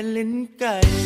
ปา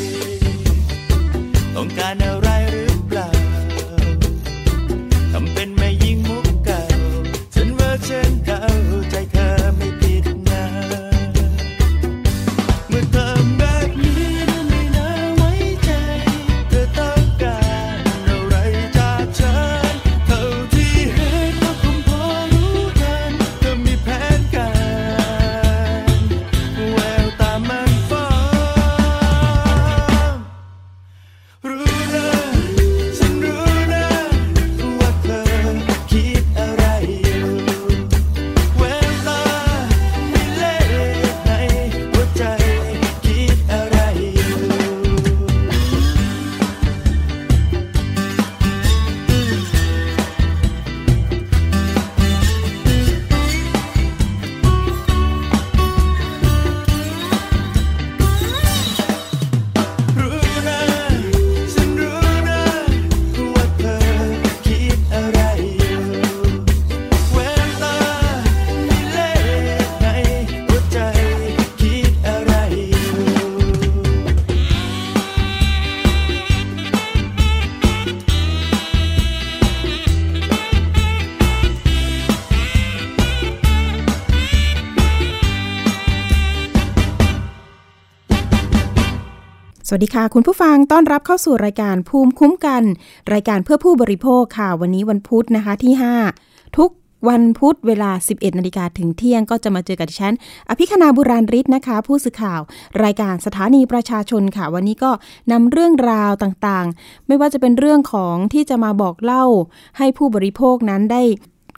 วัสดีค่ะ คุณผู้ฟังต้อนรับเข้าสู่รายการภูมิคุ้มกัน รายการเพื่อผู้บริโภคค่ะ วันนี้วันพุธนะคะที่ 5 ทุกวันพุธเวลา 11 นาฬิกาถึงเที่ยงก็จะมาเจอกับดิฉัน อภิคณาบุราริศนะคะ ผู้สื่อข่าว รายการสถานีประชาชนค่ะ วันนี้ก็นำเรื่องราวต่างๆ ไม่ว่าจะเป็นเรื่องของที่จะมาบอกเล่าให้ผู้บริโภคนั้นได้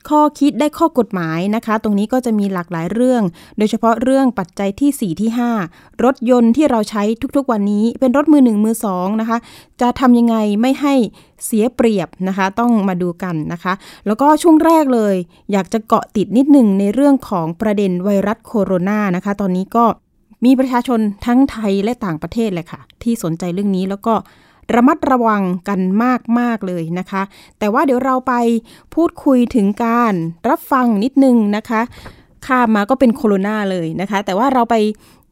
ข้อคิดได้ข้อกฎหมายนะคะ ตรงนี้ก็จะมีหลากหลายเรื่อง โดยเฉพาะเรื่องปัจจัยที่ 4 ที่ 5 รถยนต์ที่เราใช้ทุกๆวันนี้ เป็นรถมือหนึ่งมือสองนะคะ จะทำยังไงไม่ให้เสียเปรียบนะคะ ต้องมาดูกันนะคะ แล้วก็ช่วงแรกเลย อยากจะเกาะติดนิดหนึ่งในเรื่องของประเด็นไวรัสโคโรนานะคะ ตอนนี้ก็มีประชาชนทั้งไทยและต่างประเทศเลยค่ะ ที่สนใจเรื่องนี้แล้วก็ ระมัดระวังกันมาก ๆ เลยนะคะ แต่ว่าเดี๋ยวเราไปพูดคุยถึงการรับฟังนิดนึงนะคะข้ามมาก็เป็นโคโรนาเลยนะคะ แต่ว่าเราไป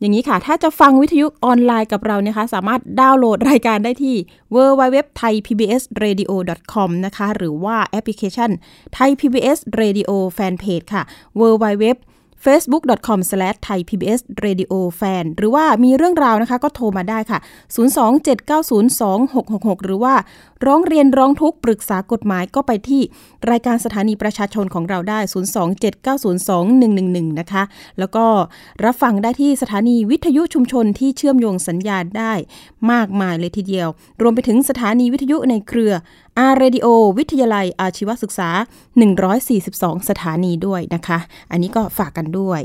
อย่างนี้ค่ะ ถ้าจะฟังวิทยุออนไลน์กับเรานะคะ สามารถดาวน์โหลดรายการได้ที่ www.thaipbsradio.com นะคะ หรือว่าแอปพลิเคชัน Thai PBS Radio Fanpage ค่ะ www facebook.com/thaipbsradiofan หรือว่ามีเรื่องราวนะคะก็โทรมาได้ค่ะ 027902666 หรือว่าร้องเรียนร้องทุกข์ปรึกษากฎหมายก็ไปที่รายการสถานีประชาชนของเราได้ 027902111 นะคะ แล้วก็รับฟังได้ที่สถานีวิทยุชุมชนที่เชื่อมโยงสัญญาณได้มากมายเลยทีเดียว รวมไปถึงสถานีวิทยุในเครือ อาร์เรดิโอวิทยาลัยอาชีวศึกษา 142 สถานีด้วยนะคะ อันนี้ก็ฝากกันด้วย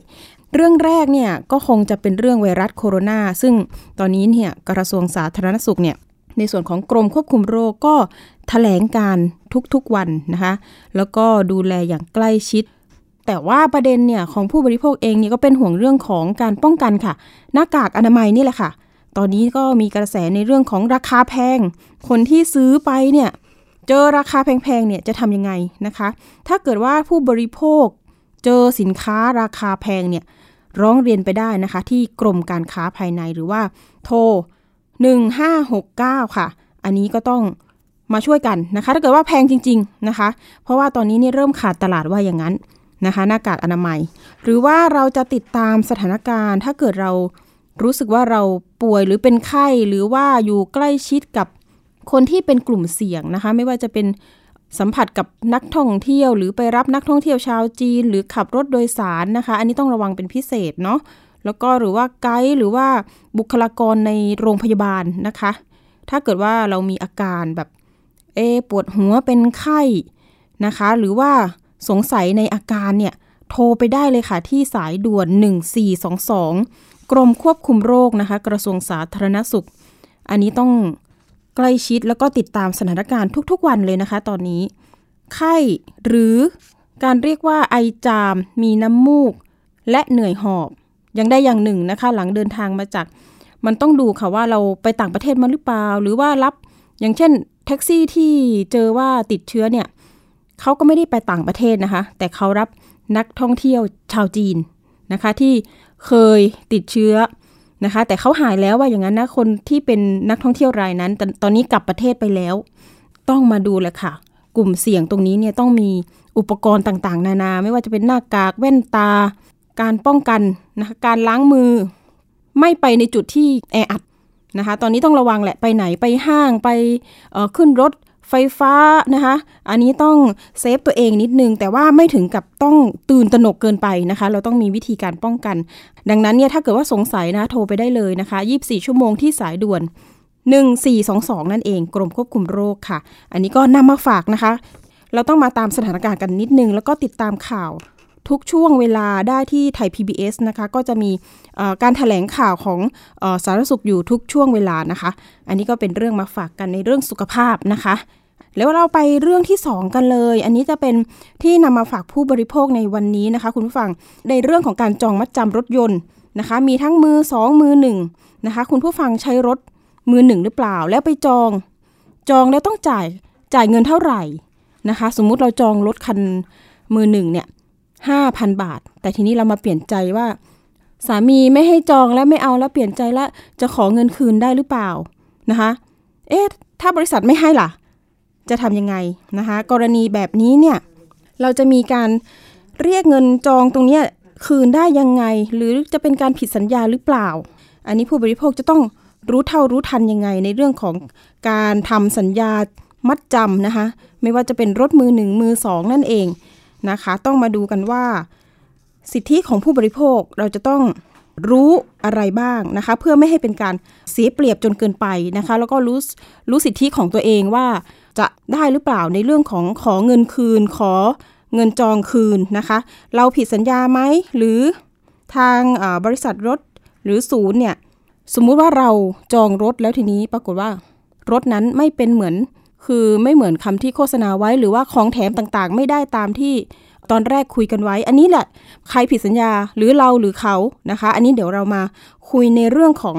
เรื่องแรกเนี่ยก็คงจะเป็นเรื่องไวรัสโคโรนาซึ่งตอนนี้เนี่ยกระทรวงสาธารณสุขเนี่ยในส่วนของกรมควบคุมโรคก็แถลงการทุกๆวันนะคะ แล้วก็ดูแลอย่างใกล้ชิด แต่ว่าประเด็นเนี่ยของผู้บริโภคเองเนี่ยก็เป็นห่วงเรื่องของการป้องกันค่ะ หน้ากากอนามัยนี่แหละค่ะ ตอนนี้ก็มีกระแสในเรื่องของราคาแพง คนที่ซื้อไปเนี่ย เจอราคาแพงๆเนี่ยจะทำยังไงนะคะ ถ้าเกิดว่าผู้บริโภคเจอสินค้าราคาแพงเนี่ยร้องเรียนไปได้นะคะ ที่กรมการค้าภายในหรือว่าโทร 1569 ค่ะ อันนี้ก็ต้องมาช่วยกันนะคะ ถ้าเกิดว่าแพงจริง ๆนะคะ เพราะว่าตอนนี้เนี่ยเริ่มขาดตลาดว่าอย่างนั้นนะคะ หน้ากากอนามัย หรือว่าเราจะติดตามสถานการณ์ ถ้าเกิดเรารู้สึกว่าเราป่วยหรือเป็นไข้หรือว่าอยู่ใกล้ชิดกับ คนที่เป็นกลุ่มเสี่ยงนะคะ ไม่ว่าจะเป็นสัมผัสกับนักท่องเที่ยวหรือไปรับนักท่องเที่ยวชาวจีน หรือขับรถโดยสารนะคะ อันนี้ต้องระวังเป็นพิเศษเนาะแล้วก็หรือว่าไกด์หรือว่าบุคลากรในโรงพยาบาลนะคะ ถ้าเกิดว่าเรามีอาการแบบเอปวดหัวเป็นไข้นะคะ หรือว่าสงสัยในอาการเนี่ยโทรไปได้เลยค่ะที่สายด่วน 1422 กรมควบคุมโรคนะคะ กระทรวงสาธารณสุข อันนี้ต้อง ใกล้ชิดแล้วก็ติดตามสถานการณ์ทุกๆวันเลยนะคะ ตอนนี้ ไข้หรือการเรียกว่าไอจาม มีน้ำมูก และเหนื่อยหอบย่างได้อย่างหนึ่งนะคะ หลังเดินทางมาจาก มันต้องดูค่ะว่าเราไปต่างประเทศมาหรือเปล่า หรือว่ารับอย่างเช่นแท็กซี่ที่เจอว่าติดเชื้อเนี่ยเขาก็ไม่ได้ไปต่างประเทศนะคะ แต่เขารับนักท่องเที่ยวชาวจีนนะคะ ที่เคยติดเชื้อ นะคะ แต่เขาหายแล้วว่าอย่างนั้นนะคนที่เป็นนักท่องเที่ยวรายนั้น ตอนนี้กลับประเทศไปแล้ว ต้องมาดูแหละค่ะ กลุ่มเสี่ยงตรงนี้เนี่ยต้องมีอุปกรณ์ต่างๆ นานา ไม่ว่าจะเป็นหน้ากากแว่นตา การป้องกันนะคะการล้างมือ ไม่ไปในจุดที่แออัดนะคะ ตอนนี้ต้องระวังแหละไปไหนไปห้างไปขึ้นรถ ไฟฟ้านะคะอันนี้ต้องเซฟตัวเองนิดนึง แต่ว่าไม่ถึงกับต้องตื่นตระหนกเกินไปนะคะ เราต้องมีวิธีการป้องกัน ดังนั้นเนี่ยถ้าเกิดว่าสงสัยนะโทรไปได้เลยนะคะ 24 ชั่วโมงที่สายด่วน 1422 นั่นเองกรมควบคุมโรคค่ะ อันนี้ก็นำมาฝากนะคะ เราต้องมาตามสถานการณ์กันนิดนึง แล้วก็ติดตามข่าว ทุกช่วงเวลาได้ที่ไทย PBS นะคะ ก็จะมีการถแถลงข่าวของอสารสุขอยู่ทุกช่วงเวลานะคะ อันนี้ก็เป็นเรื่องมาฝากกันในเรื่องสุขภาพนะคะ แล้วเราไปเรื่องที่ 2 กันเลย อันนี้จะเป็นที่นำมาฝากผู้บริโภคในวันนี้นะคะ คุณผู้ฟังในเรื่องของการจองมัดจำรถยนต์นะคะ มีทั้งมือ 2 มือ1นะคะ คุณผู้ฟังใช้รถมือหนึ่งหรือเปล่า แล้วไปจอง จองแล้วต้องจ่ายจ่ายเงินเท่าไหร่นะคะ สมมุติเราจองรถคันมือหนึ่งเนี่ย ห้าพันบาท แต่ทีนี้เรามาเปลี่ยนใจว่า สามีไม่ให้จองแล้วไม่เอาแล้วเปลี่ยนใจแล้วจะขอเงินคืนได้หรือเปล่านะคะ เอ๊ะถ้าบริษัทไม่ให้ล่ะ จะทำยังไงนะคะ กรณีแบบนี้เนี่ยเราจะมีการเรียกเงินจองตรงนี้คืนได้ยังไง หรือจะเป็นการผิดสัญญาหรือเปล่า อันนี้ผู้บริโภคจะต้องรู้เท่ารู้ทันยังไง ในเรื่องของการทำสัญญามัดจำนะคะ ไม่ว่าจะเป็นรถมือหนึ่งมือสองนั่นเอง นะคะ ต้องมาดูกันว่า สิทธิของผู้บริโภคเราจะต้องรู้อะไรบ้างนะคะ เพื่อไม่ให้เป็นการเสียเปรียบจนเกินไปนะคะ แล้วก็รู้รู้สิทธิของตัวเองว่าจะได้หรือเปล่าในเรื่องของขอเงินคืน ขอเงินจองคืนนะคะ เราผิดสัญญาไหมหรือทางบริษัทรถหรือศูนย์เนี่ยสมมุติว่าเราจองรถแล้วทีนี้ปรากฏว่ารถนั้นไม่เป็นเหมือน คือไม่เหมือนคำที่โฆษณาไว้ หรือว่าของแถมต่างๆ ไม่ได้ตามที่ตอนแรกคุยกันไว้ อันนี้แหละใครผิดสัญญาหรือเราหรือเขานะคะ อันนี้เดี๋ยวเรามาคุยในเรื่องของ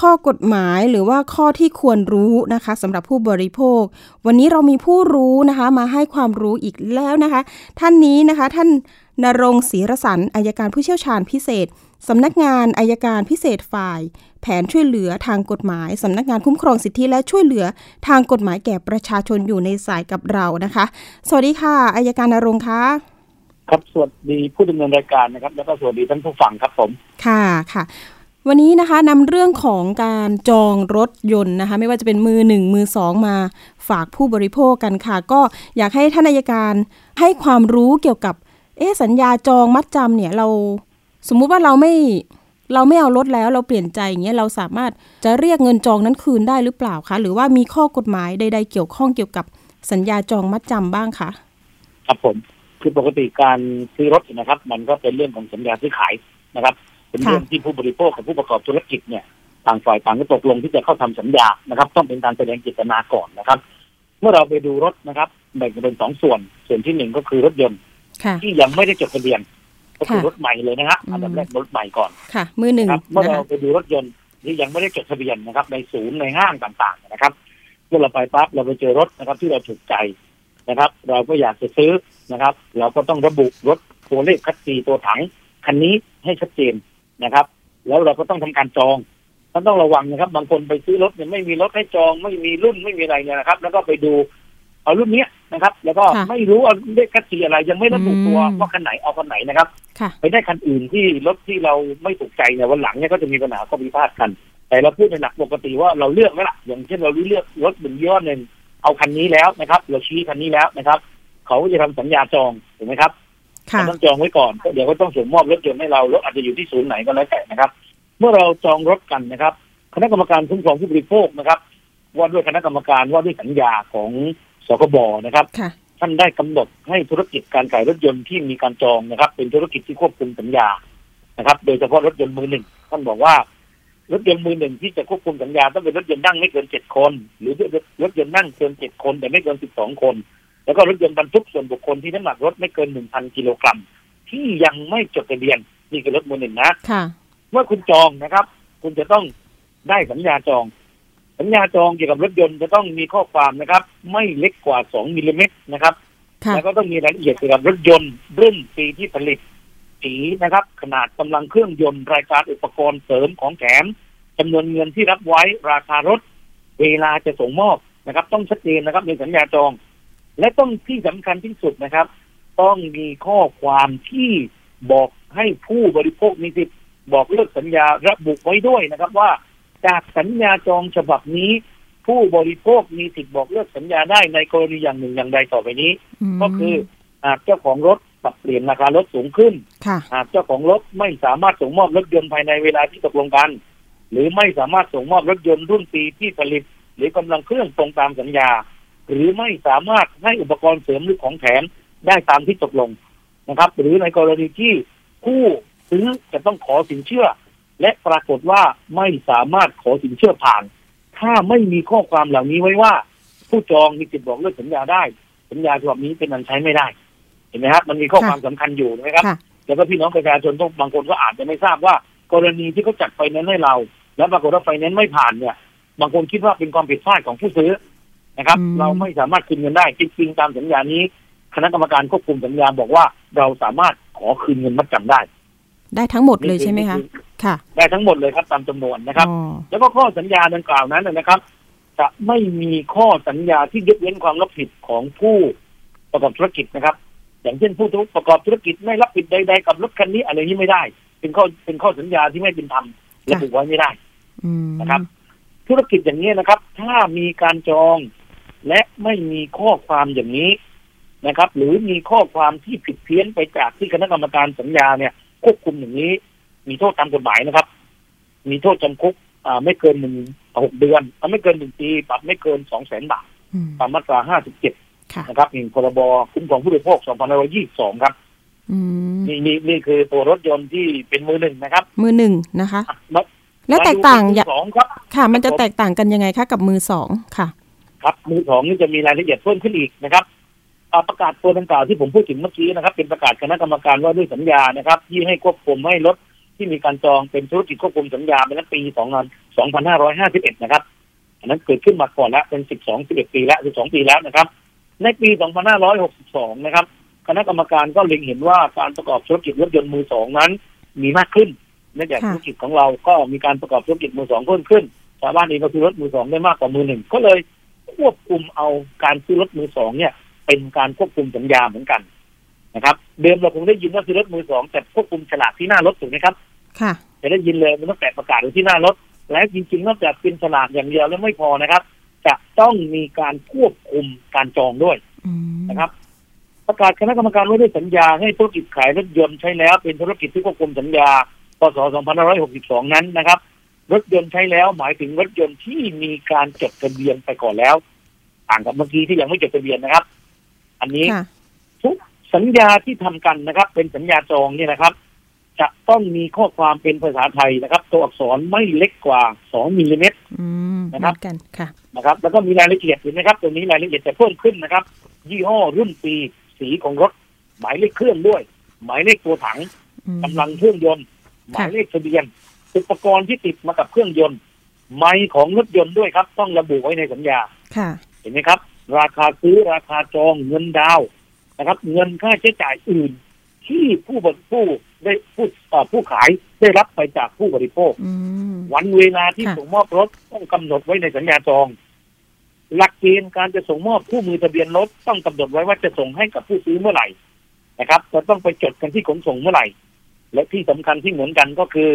ข้อกฎหมายหรือว่าข้อที่ควรรู้นะคะสำหรับผู้บริโภค วันนี้เรามีผู้รู้นะคะ มาให้ความรู้อีกแล้วนะคะ ท่านนี้นะคะท่าน นรงศรีรสันอายการผู้เชี่ยวชาญพิเศษสำนักงานอายการพิเศษฝ่าย แผนช่วยเหลือทางกฎหมายสำนักงานคุ้มครองสิทธิและช่วยเหลือทางกฎหมายแก่ประชาชนอยู่ในสายกับเรานะคะ สวัสดีค่ะอายการนรงค์คะครับสวัสดีผู้ดำเนินรายการนะครับ แล้วก็สวัสดีท่านผู้ฟังครับผม ค่ะค่ะ วันนี้นะคะนำเรื่องของการจองรถยนต์นะคะ ไม่ว่าจะเป็นมือหนึ่งมือสองมาฝากผู้บริโภคกันค่ะ ก็อยากให้ท่านนายการให้ความรู้เกี่ยวกับ เอ๊ะสัญญาจองมัดจำเนี่ยเราสมมุติว่าเราไม่เราไม่เอารถแล้วเราเปลี่ยนใจอย่างเงี้ยเราสามารถจะเรียกเงินจองนั้นคืนได้หรือเปล่าคะหรือว่ามีข้อกฎหมายใด ๆ เกี่ยวข้องเกี่ยวกับสัญญาจองมัดจำบ้างคะครับผมคือปกติการซื้อรถนะครับ มันก็เป็นเรื่องของสัญญาซื้อขายนะครับ เป็นเรื่องที่ผู้บริโภคกับผู้ประกอบธุรกิจเนี่ยต่างฝ่ายต่างก็ตกลงที่จะเข้าทำสัญญานะครับ ต้องเป็นการแสดงเจตนาก่อนนะครับ เมื่อเราไปดูรถนะครับแบ่งเป็นสองส่วน ส่วนที่หนึ่งก็คือรถยนต์ค่ะ ที่ยังไม่ได้จดทะเบียนก็คือค่ะรถใหม่เลยนะฮะอืมอันดับแรกรถใหม่ก่อนค่ะ มือหนึ่งครับเมื่อนะเราคะไปดูรถยนต์ที่ยังไม่ได้จดทะเบียนนะครับ ในศูนย์ในห้างต่างๆนะครับเมื่อเราไปปั๊บเราไปเจอรถนะครับ ที่เราถูกใจนะครับ เราก็อยากจะซื้อนะครับ เราก็ต้องระบุรถตัวเลขคัดซีตัวถังคันนี้ให้ชัดเจนนะครับ แล้วเราก็ต้องทำการจองท่านต้องระวังนะครับ บางคนไปซื้อรถเนี่ยไม่มีรถให้จองไม่มีรุ่นไม่มีอะไรเนี่ยนะครับ แล้วก็ไปดู เอารุ่นเนี้ยนะครับ แล้วก็ค่ะไม่รู้เอาเลขคัดซีอะไรยังไม่ระบุตัวอืมว่าคันไหนเอาคันไหนนะครับค่ะไปได้คันอื่นที่รถที่เราไม่ถูกใจเนี่ยวันหลังเนี่ยก็จะมีปัญหาข้อพิพาทกัน แต่เราพูดในหลักปกติว่าเราเลือกแล้วล่ะอย่างเช่นเราเลือกรถหนึ่งยี่ห้อหนึ่งเอาคันนี้แล้วนะครับ เราชี้คันนี้แล้วนะครับ เขาก็จะทำสัญญาจองถูกไหมครับค่ะเราต้องจองไว้ก่อนเดี๋ยวก็ต้องส่งมอบรถยนต์ให้เรารถอาจจะอยู่ที่ศูนย์ไหนก็แล้วแต่นะครับ เมื่อเราจองรถกันนะครับ คณะกรรมการคุ้มครองผู้บริโภคนะครับว่าด้วยคณะกรรมการว่าด้วยสัญญาของ สคบนะครับค่ะท่านได้กำหนดให้ธุรกิจการขายรถยนต์ที่มีการจองนะครับ เป็นธุรกิจที่ควบคุมสัญญานะครับ โดยเฉพาะรถยนต์มือหนึ่งท่านบอกว่ารถยนต์มือหนึ่งที่จะควบคุมสัญญาต้องเป็นรถยนต์นั่งไม่เกินเจ็ดคน หรือรถยนต์นั่งเกินเจ็ดคน แต่ไม่เกินสิบสองคน แล้วก็รถยนต์บรรทุกส่วนบุคคลที่น้ำหนักรถไม่เกินหนึ่งพันกิโลกรัมที่ยังไม่จดทะเบียนนี่คือรถมือหนึ่งนะค่ะเมื่อคุณจองนะครับ คุณจะต้องได้สัญญาจอง สัญญาจองเกี่ยวกับรถยนต์จะต้องมีข้อความนะครับ ไม่เล็กกว่าสองมิลลิเมตรนะครับค่ะแล้วก็ต้องมีรายละเอียดเกี่ยวกับรถยนต์รุ่นปีที่ผลิตสีนะครับ ขนาดกำลังเครื่องยนต์รายการอุปกรณ์เสริมของแถมจำนวนเงินที่รับไว้ราคารถ เวลาจะส่งมอบนะครับ ต้องชัดเจนนะครับในสัญญาจอง และต้องที่สำคัญที่สุดนะครับ ต้องมีข้อความที่บอกให้ผู้บริโภคมีสิทธิ์บอกเลิกสัญญาระบุไว้ด้วยนะครับว่า จากสัญญาจองฉบับนี้ ผู้บริโภคมีสิทธิ์บอกเลิกสัญญาได้ในกรณีอย่างหนึ่งอย่างใดต่อไปนี้มก็คือหากเจ้าของรถปรับเปลี่ยนราคารถสูงขึ้นค่ะหากเจ้าของรถไม่สามารถส่งมอบรถยนต์ภายในเวลาที่ตกลงกัน หรือไม่สามารถส่งมอบรถยนต์รุ่นปีที่ผลิต หรือกำลังเครื่องตรงตามสัญญา หรือไม่สามารถให้อุปกรณ์เสริมหรือของแถมได้ตามที่ตกลงนะครับ หรือในกรณีที่ผู้ซื้อจะต้องขอสินเชื่อ และปรากฏว่าไม่สามารถขอสินเชื่อผ่าน ถ้าไม่มีข้อความเหล่านี้ไว้ว่า ผู้จองมีสิทธิ์บอกเลิกสัญญาได้ สัญญาฉบับนี้เป็นอันใช้ไม่ได้ เห็นไหมครับ มันมีข้อความสำคัญอยู่นะครับค่ะแล้วก็พี่น้องประชาชนต้องบางคนก็อาจจะไม่ทราบว่า กรณีที่เขาจัดไฟแนนซ์ให้เรา แล้วปรากฏว่าไฟแนนซ์ไม่ผ่านเนี่ย บางคนคิดว่าเป็นความผิดพลาดของผู้ซื้อนะครับอืมเราไม่สามารถคืนเงินได้จริงๆตามสัญญานี้ คณะกรรมการควบคุมสัญญาบอกว่าเราสามารถขอคืนเงินมัดจำได้ ได้ทั้งหมดเลยใช่ไหมคะนี่อค่ะ ได้ทั้งหมดเลยครับตามจำนวนนะครับอ๋อแล้วก็ข้อสัญญาดังกล่าวนั้นนะนะครับ จะไม่มีข้อสัญญาที่ยกเว้นความรับผิดของผู้ประกอบธุรกิจนะครับ อย่างเช่นผู้ประกอบธุรกิจไม่รับผิดใดๆกับรถคันนี้อะไรนี้ไม่ได้ เป็นข้อเป็นข้อสัญญาที่ไม่เป็นธรรมระบุไว้ไม่ได้อืมนะครับ ธุรกิจอย่างนี้นะครับ ถ้ามีการจองและไม่มีข้อความอย่างนี้นะครับ หรือมีข้อความที่ผิดเพี้ยนไปจากที่คณะกรรมการสัญญาเนี่ยควบคุมอย่างนี้ มีโทษตามกฎหมายนะครับ มีโทษจำคุกอ่าไม่เกินหนึ่งหกเดือนอ่าไม่เกินหนึ่งปีปรับไม่เกินสองแสนบาทอืมตามมาตราห้าสิบเจ็ดค่ะนะครับนี่พรบคุ้มครองผู้บริโภคสองพันห้าร้อยยี่สิบสองครับอืมนี่นี่นี่คือตัวรถยนต์ที่เป็นมือหนึ่งนะครับ มือหนึ่งนะคะอะมาแล้วแตกต่างมดูอย่ามือสองครับ ค่ะ มันจะแตกต่างกันยังไงคะกับมือสองค่ะ ครับ มือสองนี่จะมีรายละเอียดเพิ่มขึ้นอีกนะครับอ่าประกาศตัวดังกล่าวที่ผมพูดถึงเมื่อกี้นะครับ เป็นประกาศคณะกรรมการว่าด้วยสัญญานะครับ ที่ให้ควบคุมให้รถ ที่มีการจองเป็นธุรกิจควบคุมสัญญาเป็นปีสองพันสองพันห้าร้อยห้าสิบเอ็ดนะครับ อันนั้นเกิดขึ้นมาก่อนแล้วเป็นสิบสองสิบเอ็ดปีแล้วสิบสองปีแล้วนะครับ ในปีสองพันห้าร้อยหกสิบสองนะครับ คณะกรรมการก็เล็งเห็นว่าการประกอบธุรกิจรถยนต์มือสองนั้น มีมากขึ้นเนื่องจากค่ะธุรกิจของเราก็มีการประกอบธุรกิจมือสองเพิ่มขึ้นชาวบ้านเองก็ซื้อรถมือสองได้มากกว่ามือหนึ่งก็เลยควบคุมเอาการซื้อรถมือสองเนี่ย เป็นการควบคุมสัญญาเหมือนกัน นะครับ เดิมเราคงได้ยินว่าซื้อรถมือสองแต่ควบคุมฉลากที่หน้ารถถูกไหมครับ ค่ะ จะได้ยินเลยมันต้องแปะประกาศอยู่ที่หน้ารถ และจริงๆนอกจากเป็นฉลากอย่างเดียวแล้วไม่พอนะครับ จะต้องมีการควบคุมการจองด้วยอืมนะครับ ประกาศคณะกรรมการไว้ด้วยสัญญาให้ธุรกิจขายรถยนต์ใช้แล้ว เป็นธุรกิจที่ควบคุมสัญญาพศ 2562 นั้นนะครับ รถยนต์ใช้แล้วหมายถึงรถยนต์ที่มีการจดทะเบียนไปก่อนแล้ว ต่างกับเมื่อกี้ที่ยังไม่จดทะเบียนนะครับ อันนี้ค่ะทุก สัญญาที่ทำกันนะครับ เป็นสัญญาจองเนี่ยนะครับ จะต้องมีข้อความเป็นภาษาไทยนะครับ ตัวอักษรไม่เล็กกว่า2มิลลิเมตรอืมนะครับเหมือนกันค่ะนะครับ แล้วก็มีรายละเอียดเห็นไหมครับตรงนี้รายละเอียดจะเพิ่มขึ้นนะครับ ยี่ห้อรุ่นปี สีของรถ หมายเลขเครื่องด้วย หมายเลขตัวถังอืมกำลังเครื่องยนต์ หมายเลขทะเบียน อุปกรณ์ที่ติดมากับเครื่องยนต์ ไม้ของรถยนต์ด้วยครับ ต้องระบุไว้ในสัญญาค่ะเห็นไหมครับ ราคาซื้อราคาจองเงินดาว น์นะครับ เงินค่าใช้จ่ายอื่น ที่ผู้บริผู้ได้ผู้เอ่อผู้ขายได้รับไปจากผู้บริโภคอืมวันเวลาที่ค่ะส่งมอบรถต้องกำหนดไว้ในสัญญาจอง หลักเกณฑ์การจะส่งมอบคู่มือทะเบียนรถต้องกำหนดไว้ว่าจะส่งให้กับผู้ซื้อเมื่อไหร่นะครับจะต้องไปจดกันที่ขนส่งเมื่อไหร่ และที่สำคัญที่เหมือนกันก็คือ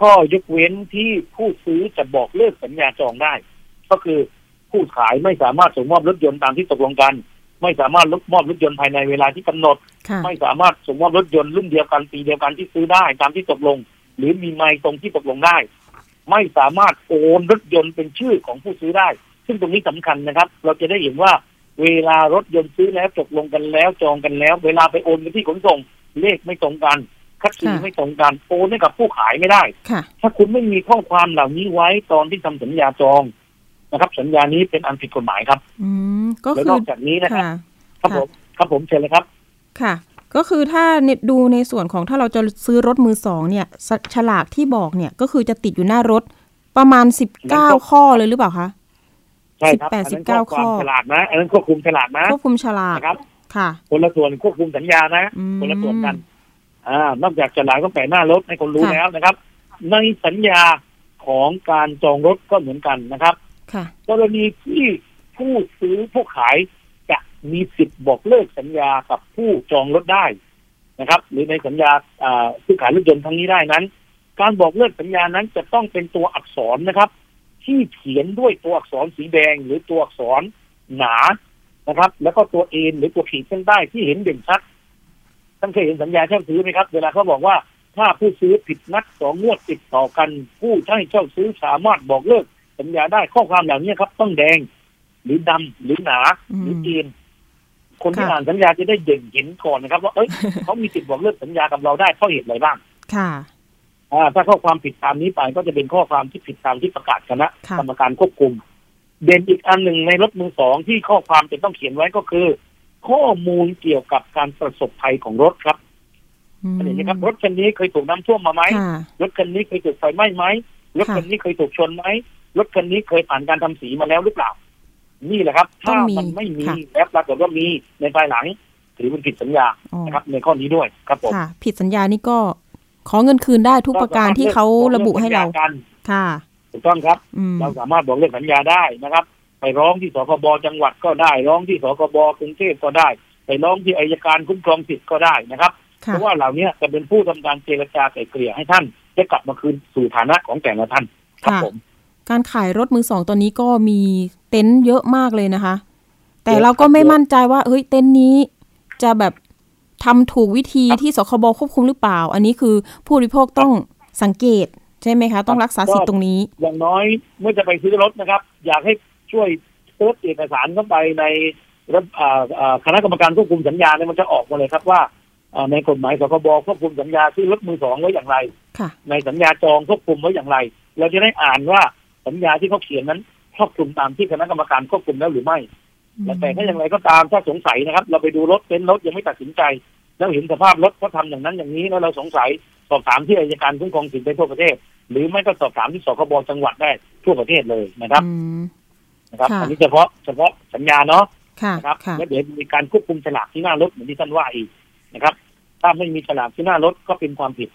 ข้อยกเว้นที่ผู้ซื้อจะบอกเลิกสัญญาจองได้ ก็คือผู้ขายไม่สามารถส่งมอบรถยนต์ตามที่ตกลงกัน ไม่สามารถลดมอบรถยนต์ภายในเวลาที่กำหนดค่ะไม่สามารถส่งมอบรถยนต์รุ่นเดียวกันปีเดียวกันที่ซื้อได้ตามที่ตกลง หรือมีไมล์ตรงที่ตกลงได้ ไม่สามารถโอนรถยนต์เป็นชื่อของผู้ซื้อได้ ซึ่งตรงนี้สำคัญนะครับ เราจะได้เห็นว่าเวลารถยนต์ซื้อแล้วตกลงกันแล้วจองกันแล้ว เวลาไปโอนไปที่ขนส่งเลขไม่ตรงกันคัดซีค่ะไม่ตรงกันโอนให้กับผู้ขายไม่ได้ค่ะถ้าคุณไม่มีข้อความเหล่านี้ไว้ตอนที่ทำสัญญาจอง นะครับ สัญญานี้เป็นอันผิดกฎหมายครับอืมก็และคืนออกจากนี้นะครับค่ะครับผมครับผมเชิญเลยครับ ค่ะ ก็คือถ้าเนี่ยดูในส่วนของถ้าเราจะซื้อรถมือสองเนี่ยสฉลากที่บอกเนี่ยก็คือจะติดอยู่หน้ารถประมาณสิบเก้าข้อเลยหรือเปล่าคะใช่ครับ18อันนั้น19ควบคุมข้อฉลาดนะอันนั้นควบคุมฉลาดนะควบคุมฉลากนะครับ ค่ะ คนละส่วนควบคุมสัญญานะอืมคนละส่วนกัน อ่านอกจากฉลากต้องแปะหน้ารถให้คนรู้ค่ะแล้วนะครับ ในสัญญาของการจองรถก็เหมือนกันนะครับค่ะ กรณีที่ผู้ซื้อผู้ขายจะมีสิทธิ์บอกเลิกสัญญากับผู้จองรถได้นะครับ หรือในสัญญาซื้อขายรถยนต์ทั้งนี้ได้นั้น การบอกเลิกสัญญานั้นจะต้องเป็นตัวอักษรนะครับ ที่เขียนด้วยตัวอักษรสีแดง หรือตัวอักษรหนานะครับ แล้วก็ตัวเอ็นหรือตัวขีดเส้นใต้ที่เห็นเด่นชัดท่านเคยเห็นสัญญาเช่าซื้อไหมครับ เวลาเขาบอกว่าถ้าผู้ซื้อผิดนัดสองงวดติดต่อกัน ผู้ให้เช่าซื้อสามารถบอกเลิก สัญญาได้ข้อความเหล่านี้ครับ ต้องแดง หรือดำหรือหนาอืมหรือเอ็นคนที่ค่ะอ่านสัญญาจะได้เด่นเห็นก่อนนะครับ ว่าเอ้ยเขามีสิทธิ์บอกเลิกสัญญากับเราได้เพราะเหตุอะไรบ้าง ค่ะอ่าถ้าข้อความผิดตามนี้ไปก็จะเป็นข้อความที่ผิดตามที่ประกาศคณะค่ะกรรมการควบคุม เด่นอีกอันหนึ่งในรถมือสองที่ข้อความจะต้องเขียนไว้ก็คือ ข้อมูลเกี่ยวกับการประสบภัยของรถครับอืมเห็นไหมครับ รถคันนี้เคยถูกน้ำท่วมมาไหมค่ะรถคันนี้เคยถูกไฟไหม้ไหมรถค่ะคันนี้เคยถูกชนไหม รถคันนี้เคยผ่านการทำสีมาแล้วหรือเปล่า นี่แหละครับต้ถ้าองมีมันไม่มีค่ะและปรากฏว่ามีในภายหลัง ถือเป็นผิดสัญญาอ๋อนะครับ ในข้อนี้ด้วยครับผมค่ะผิดสัญญานี่ก็ขอเงินคืนได้ทุกประการที่เขาระบุให้เราก็สมถลิกบอกลิกสัญญกันค่ะถูกต้องครับอืมเราสามารถบอกเลิกสัญญาได้นะครับ ไปร้องที่สคบจังหวัดก็ได้ ร้องที่สคบกรุงเทพก็ได้ ไปร้องที่อายการคุ้มครองสิทธิ์ก็ได้นะครับ เพค่ะราะว่าเหล่านี้จะเป็นผู้ทำการเจรจาไกล่เกลี่ยให้ท่านได้กลับมาคืนสู่ฐานะของแต่ละท่านครับค่ะผม การขายรถมือสองตอนนี้ก็มีเต็นท์เยอะมากเลยนะคะ แต่เยอะเราก็ครับไม่เยอะมั่นใจว่าเฮ้ยเต็นท์นี้จะแบบทำถูกวิธีครับที่สคบควบคุมหรือเปล่า อันนี้คือผู้บริโภคต้องสังเกตใช่ไหมคะ ต้องรักษาสิทธิ์ตรงนี้ อย่างน้อยเมื่อจะไปซื้อรถนะครับ อยากให้ช่วยเซิร์ชเอกสารเข้าไปในระอ่าอ่าคณะกรรมการควบคุมสัญญาเนี่ยมันจะออกมาเลยครับว่าอ่าในกฎหมายสคบควบคุมสัญญาซื้อรถมือสองไว้อย่างไรค่ะในสัญญาจองควบคุมไว้อย่างไร เราจะได้อ่านว่า สัญญาที่เขาเขียนนั้นครอบคลุมตามที่คณะกรรมการควบคุมแล้วหรือไม่แต่ถ้าอย่างไรก็ตามถ้าสงสัยนะครับ เราไปดูรถเป็นรถยังไม่ตัดสินใจ แล้วเห็นสภาพรถเขาทำอย่างนั้นอย่างนี้แล้วเราสงสัยสอบถามที่อัยการคุ้มครองสิทธิได้ทั่วประเทศ หรือไม่ก็สอบถามที่สคบจังหวัดได้ทั่วประเทศเลยนะครับอืมนะครับค่ะอันนี้เฉพาะเฉพาะสัญญาเนาะค่ะนะครับค่ะแล้วเดี๋ยวมีการควบคุมฉลากที่หน้ารถเหมือนที่ท่านว่าอีกนะครับ ถ้าไม่มีฉลากที่หน้ารถก็เป็นความผิด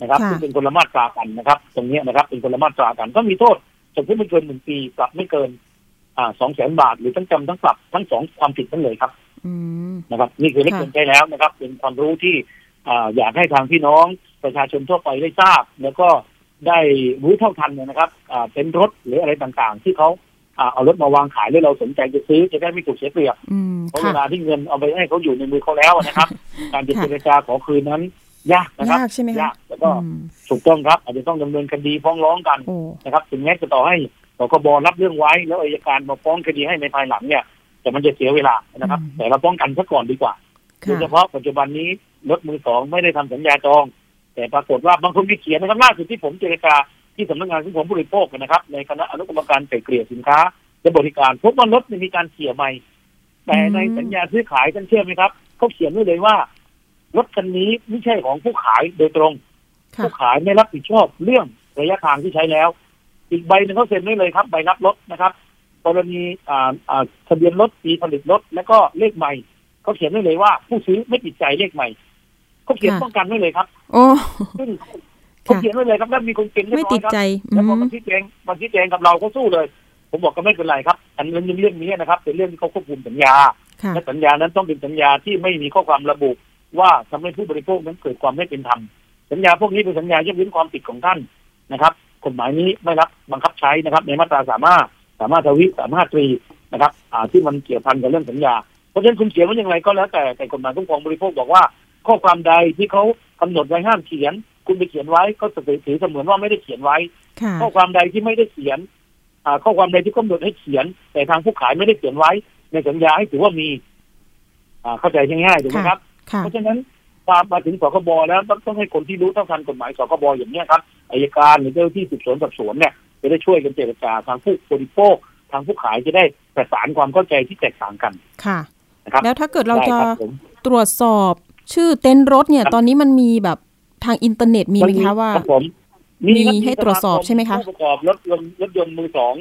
นะครับค่ะซึ่งเป็นคนละมาตรากันนะครับ ตรงเนี้ยนะครับ เป็นคนละมาตรากันก็มีโทษ จำคุกไม่เกินหนึ่งปีปรับไม่เกิน อ่าสองแสนบาท หรือทั้งจำทั้งปรับทั้งสองความผิดทั้งเลยครับอืมนะครับ นี่คือรถยนต์ใช้แล้วนะครับ เป็นความรู้ที่อ่าอยากให้ทางพี่น้องประชาชนทั่วไปได้ทราบ แล้วก็ได้รู้เท่าทันเนี่ยนะครับอ่าเป็นรถหรืออะไรต่างๆ ที่เขาอ่าเอารถมาวางขายแล้วเราสนใจจะซื้อจะได้ไม่ถูกเสียเปรียบอืมเพราะเวค่ะลาที่เงินเอาไปให้เขาอยู่ในมือเขาแล้วนะครับ การจะค่ะเจรจาขอคืนนั้น ยากนะครับยากใช่ไหมคะยากแล้วก็อืมถูกต้องครับ อาจจะต้องดำเนินคดีฟ้องร้องกันโอ้นะครับถึงแม้จะต่อให้สคบรับเรื่องไว้ แล้วอัยการมาฟ้องคดีให้ในภายหลังเนี่ย แต่มันจะเสียเวลานะครับ แต่เราป้องกันซะก่อนดีกว่าโดยค่ะเฉพาะปัจจุบันนี้รถมือสองไม่ได้ทำสัญญาจอง แต่ปรากฏว่าบางคนที่เขียนนะครับล่าสุดที่ผมเจรจาที่สำนักงานคุ้มครองผู้บริโภคนะครับ ในคณะอนุกรรมการไกล่เกลี่ยสินค้าและบริการพบว่ารถเนี่ยมีการเสียใหม่แต่ในสัญญาซื้อขายท่านเชื่อไหมครับเขาเขียนไว้เลยว่า รถคันนี้ไม่ใช่ของผู้ขายโดยตรงค่ะผู้ขายไม่รับผิดชอบเรื่องระยะทางที่ใช้แล้ว อีกใบหนึ่งเขาเซ็นไว้เลยครับ ใบรับรถนะครับกรณีอ่าอ่าทะเบียนรถปีผลิตรถแล้วก็เลขใหม่เขาเขียนไว้เลยว่า ผู้ซื้อไม่ติดใจเลขใหม่เขาเขียนค่ะป้องกันไว้เลยครับ โอ้ซึ่งเขาเขียนไว้เลยครับแล้วมีคนเก่งเรียบไม่ร้อติยดครับใจแล้วพออืมามชี้แจงมาชี้แจงกับเราเขาสู้เลย ผมบอกก็ไม่เป็นไรครับ อันเรื่องเรื่องนี้นะครับ เป็นเรื่องที่เขาควบคุมสัญญาค่ะและสัญญานั้นต้องเป็นสัญญาที่ไม่มีข้อความระบุ ว่าทำให้ผู้บริโภคนั้นเกิดความไม่เป็นธรรมสัญญาพวกนี้เป็นสัญญายกเว้นความผิดของท่านนะครับกฎหมายนี้ไม่รับบังคับใช้นะครับ ในมาตราสามารถสามารถทวิสามารถตรีนะครับอ่าที่มันเกี่ยวพันกับเรื่องสัญญาเพราะฉะนั้นคุณเขียนว่าอย่างไรก็แล้วแต่แต่กฎหมายคุ้มครองบริโภคบอกว่า ข้อความใดที่เขากำหนดไว้ห้ามเขียน คุณไปเขียนไว้ก็ถือเสมือนว่าไม่ได้เขียนไว้ค่ะข้อความใดที่ไม่ได้เขียนอ่าข้อความใดที่กำหนดให้เขียน แต่ทางผู้ขายไม่ได้เขียนไว้ ในสัญญาให้ถือว่ามีอ่าเข้าใจง่ายๆถูกไหมครับค่ะ เพราะฉะนั้นความมาถึงสคบแล้วต้องต้องให้คนที่รู้เท่าทันกฎหมายสคบอย่างเนี้ยครับอายการหรือเจ้าหน้าที่สืบสวนสอบสวนเนี่ยจะได้ช่วยกันเจรจาทางผู้บริโภคทางผู้ขายจะได้ประสานความเข้าใจที่แตกต่างกันค่ะนะครับแล้วถ้าเกิดเราจะได้คบผมตรวจสอบชื่อเต็นท์รถเนี่ยครับตอนนี้มันมีแบบทางอินเทอร์เน็ตมีไหมคะว่ารับผมมีครับให้ตรวจสอบใช่ไหมคะผู้ประกอบรถยนต์รถยนต์มือสอง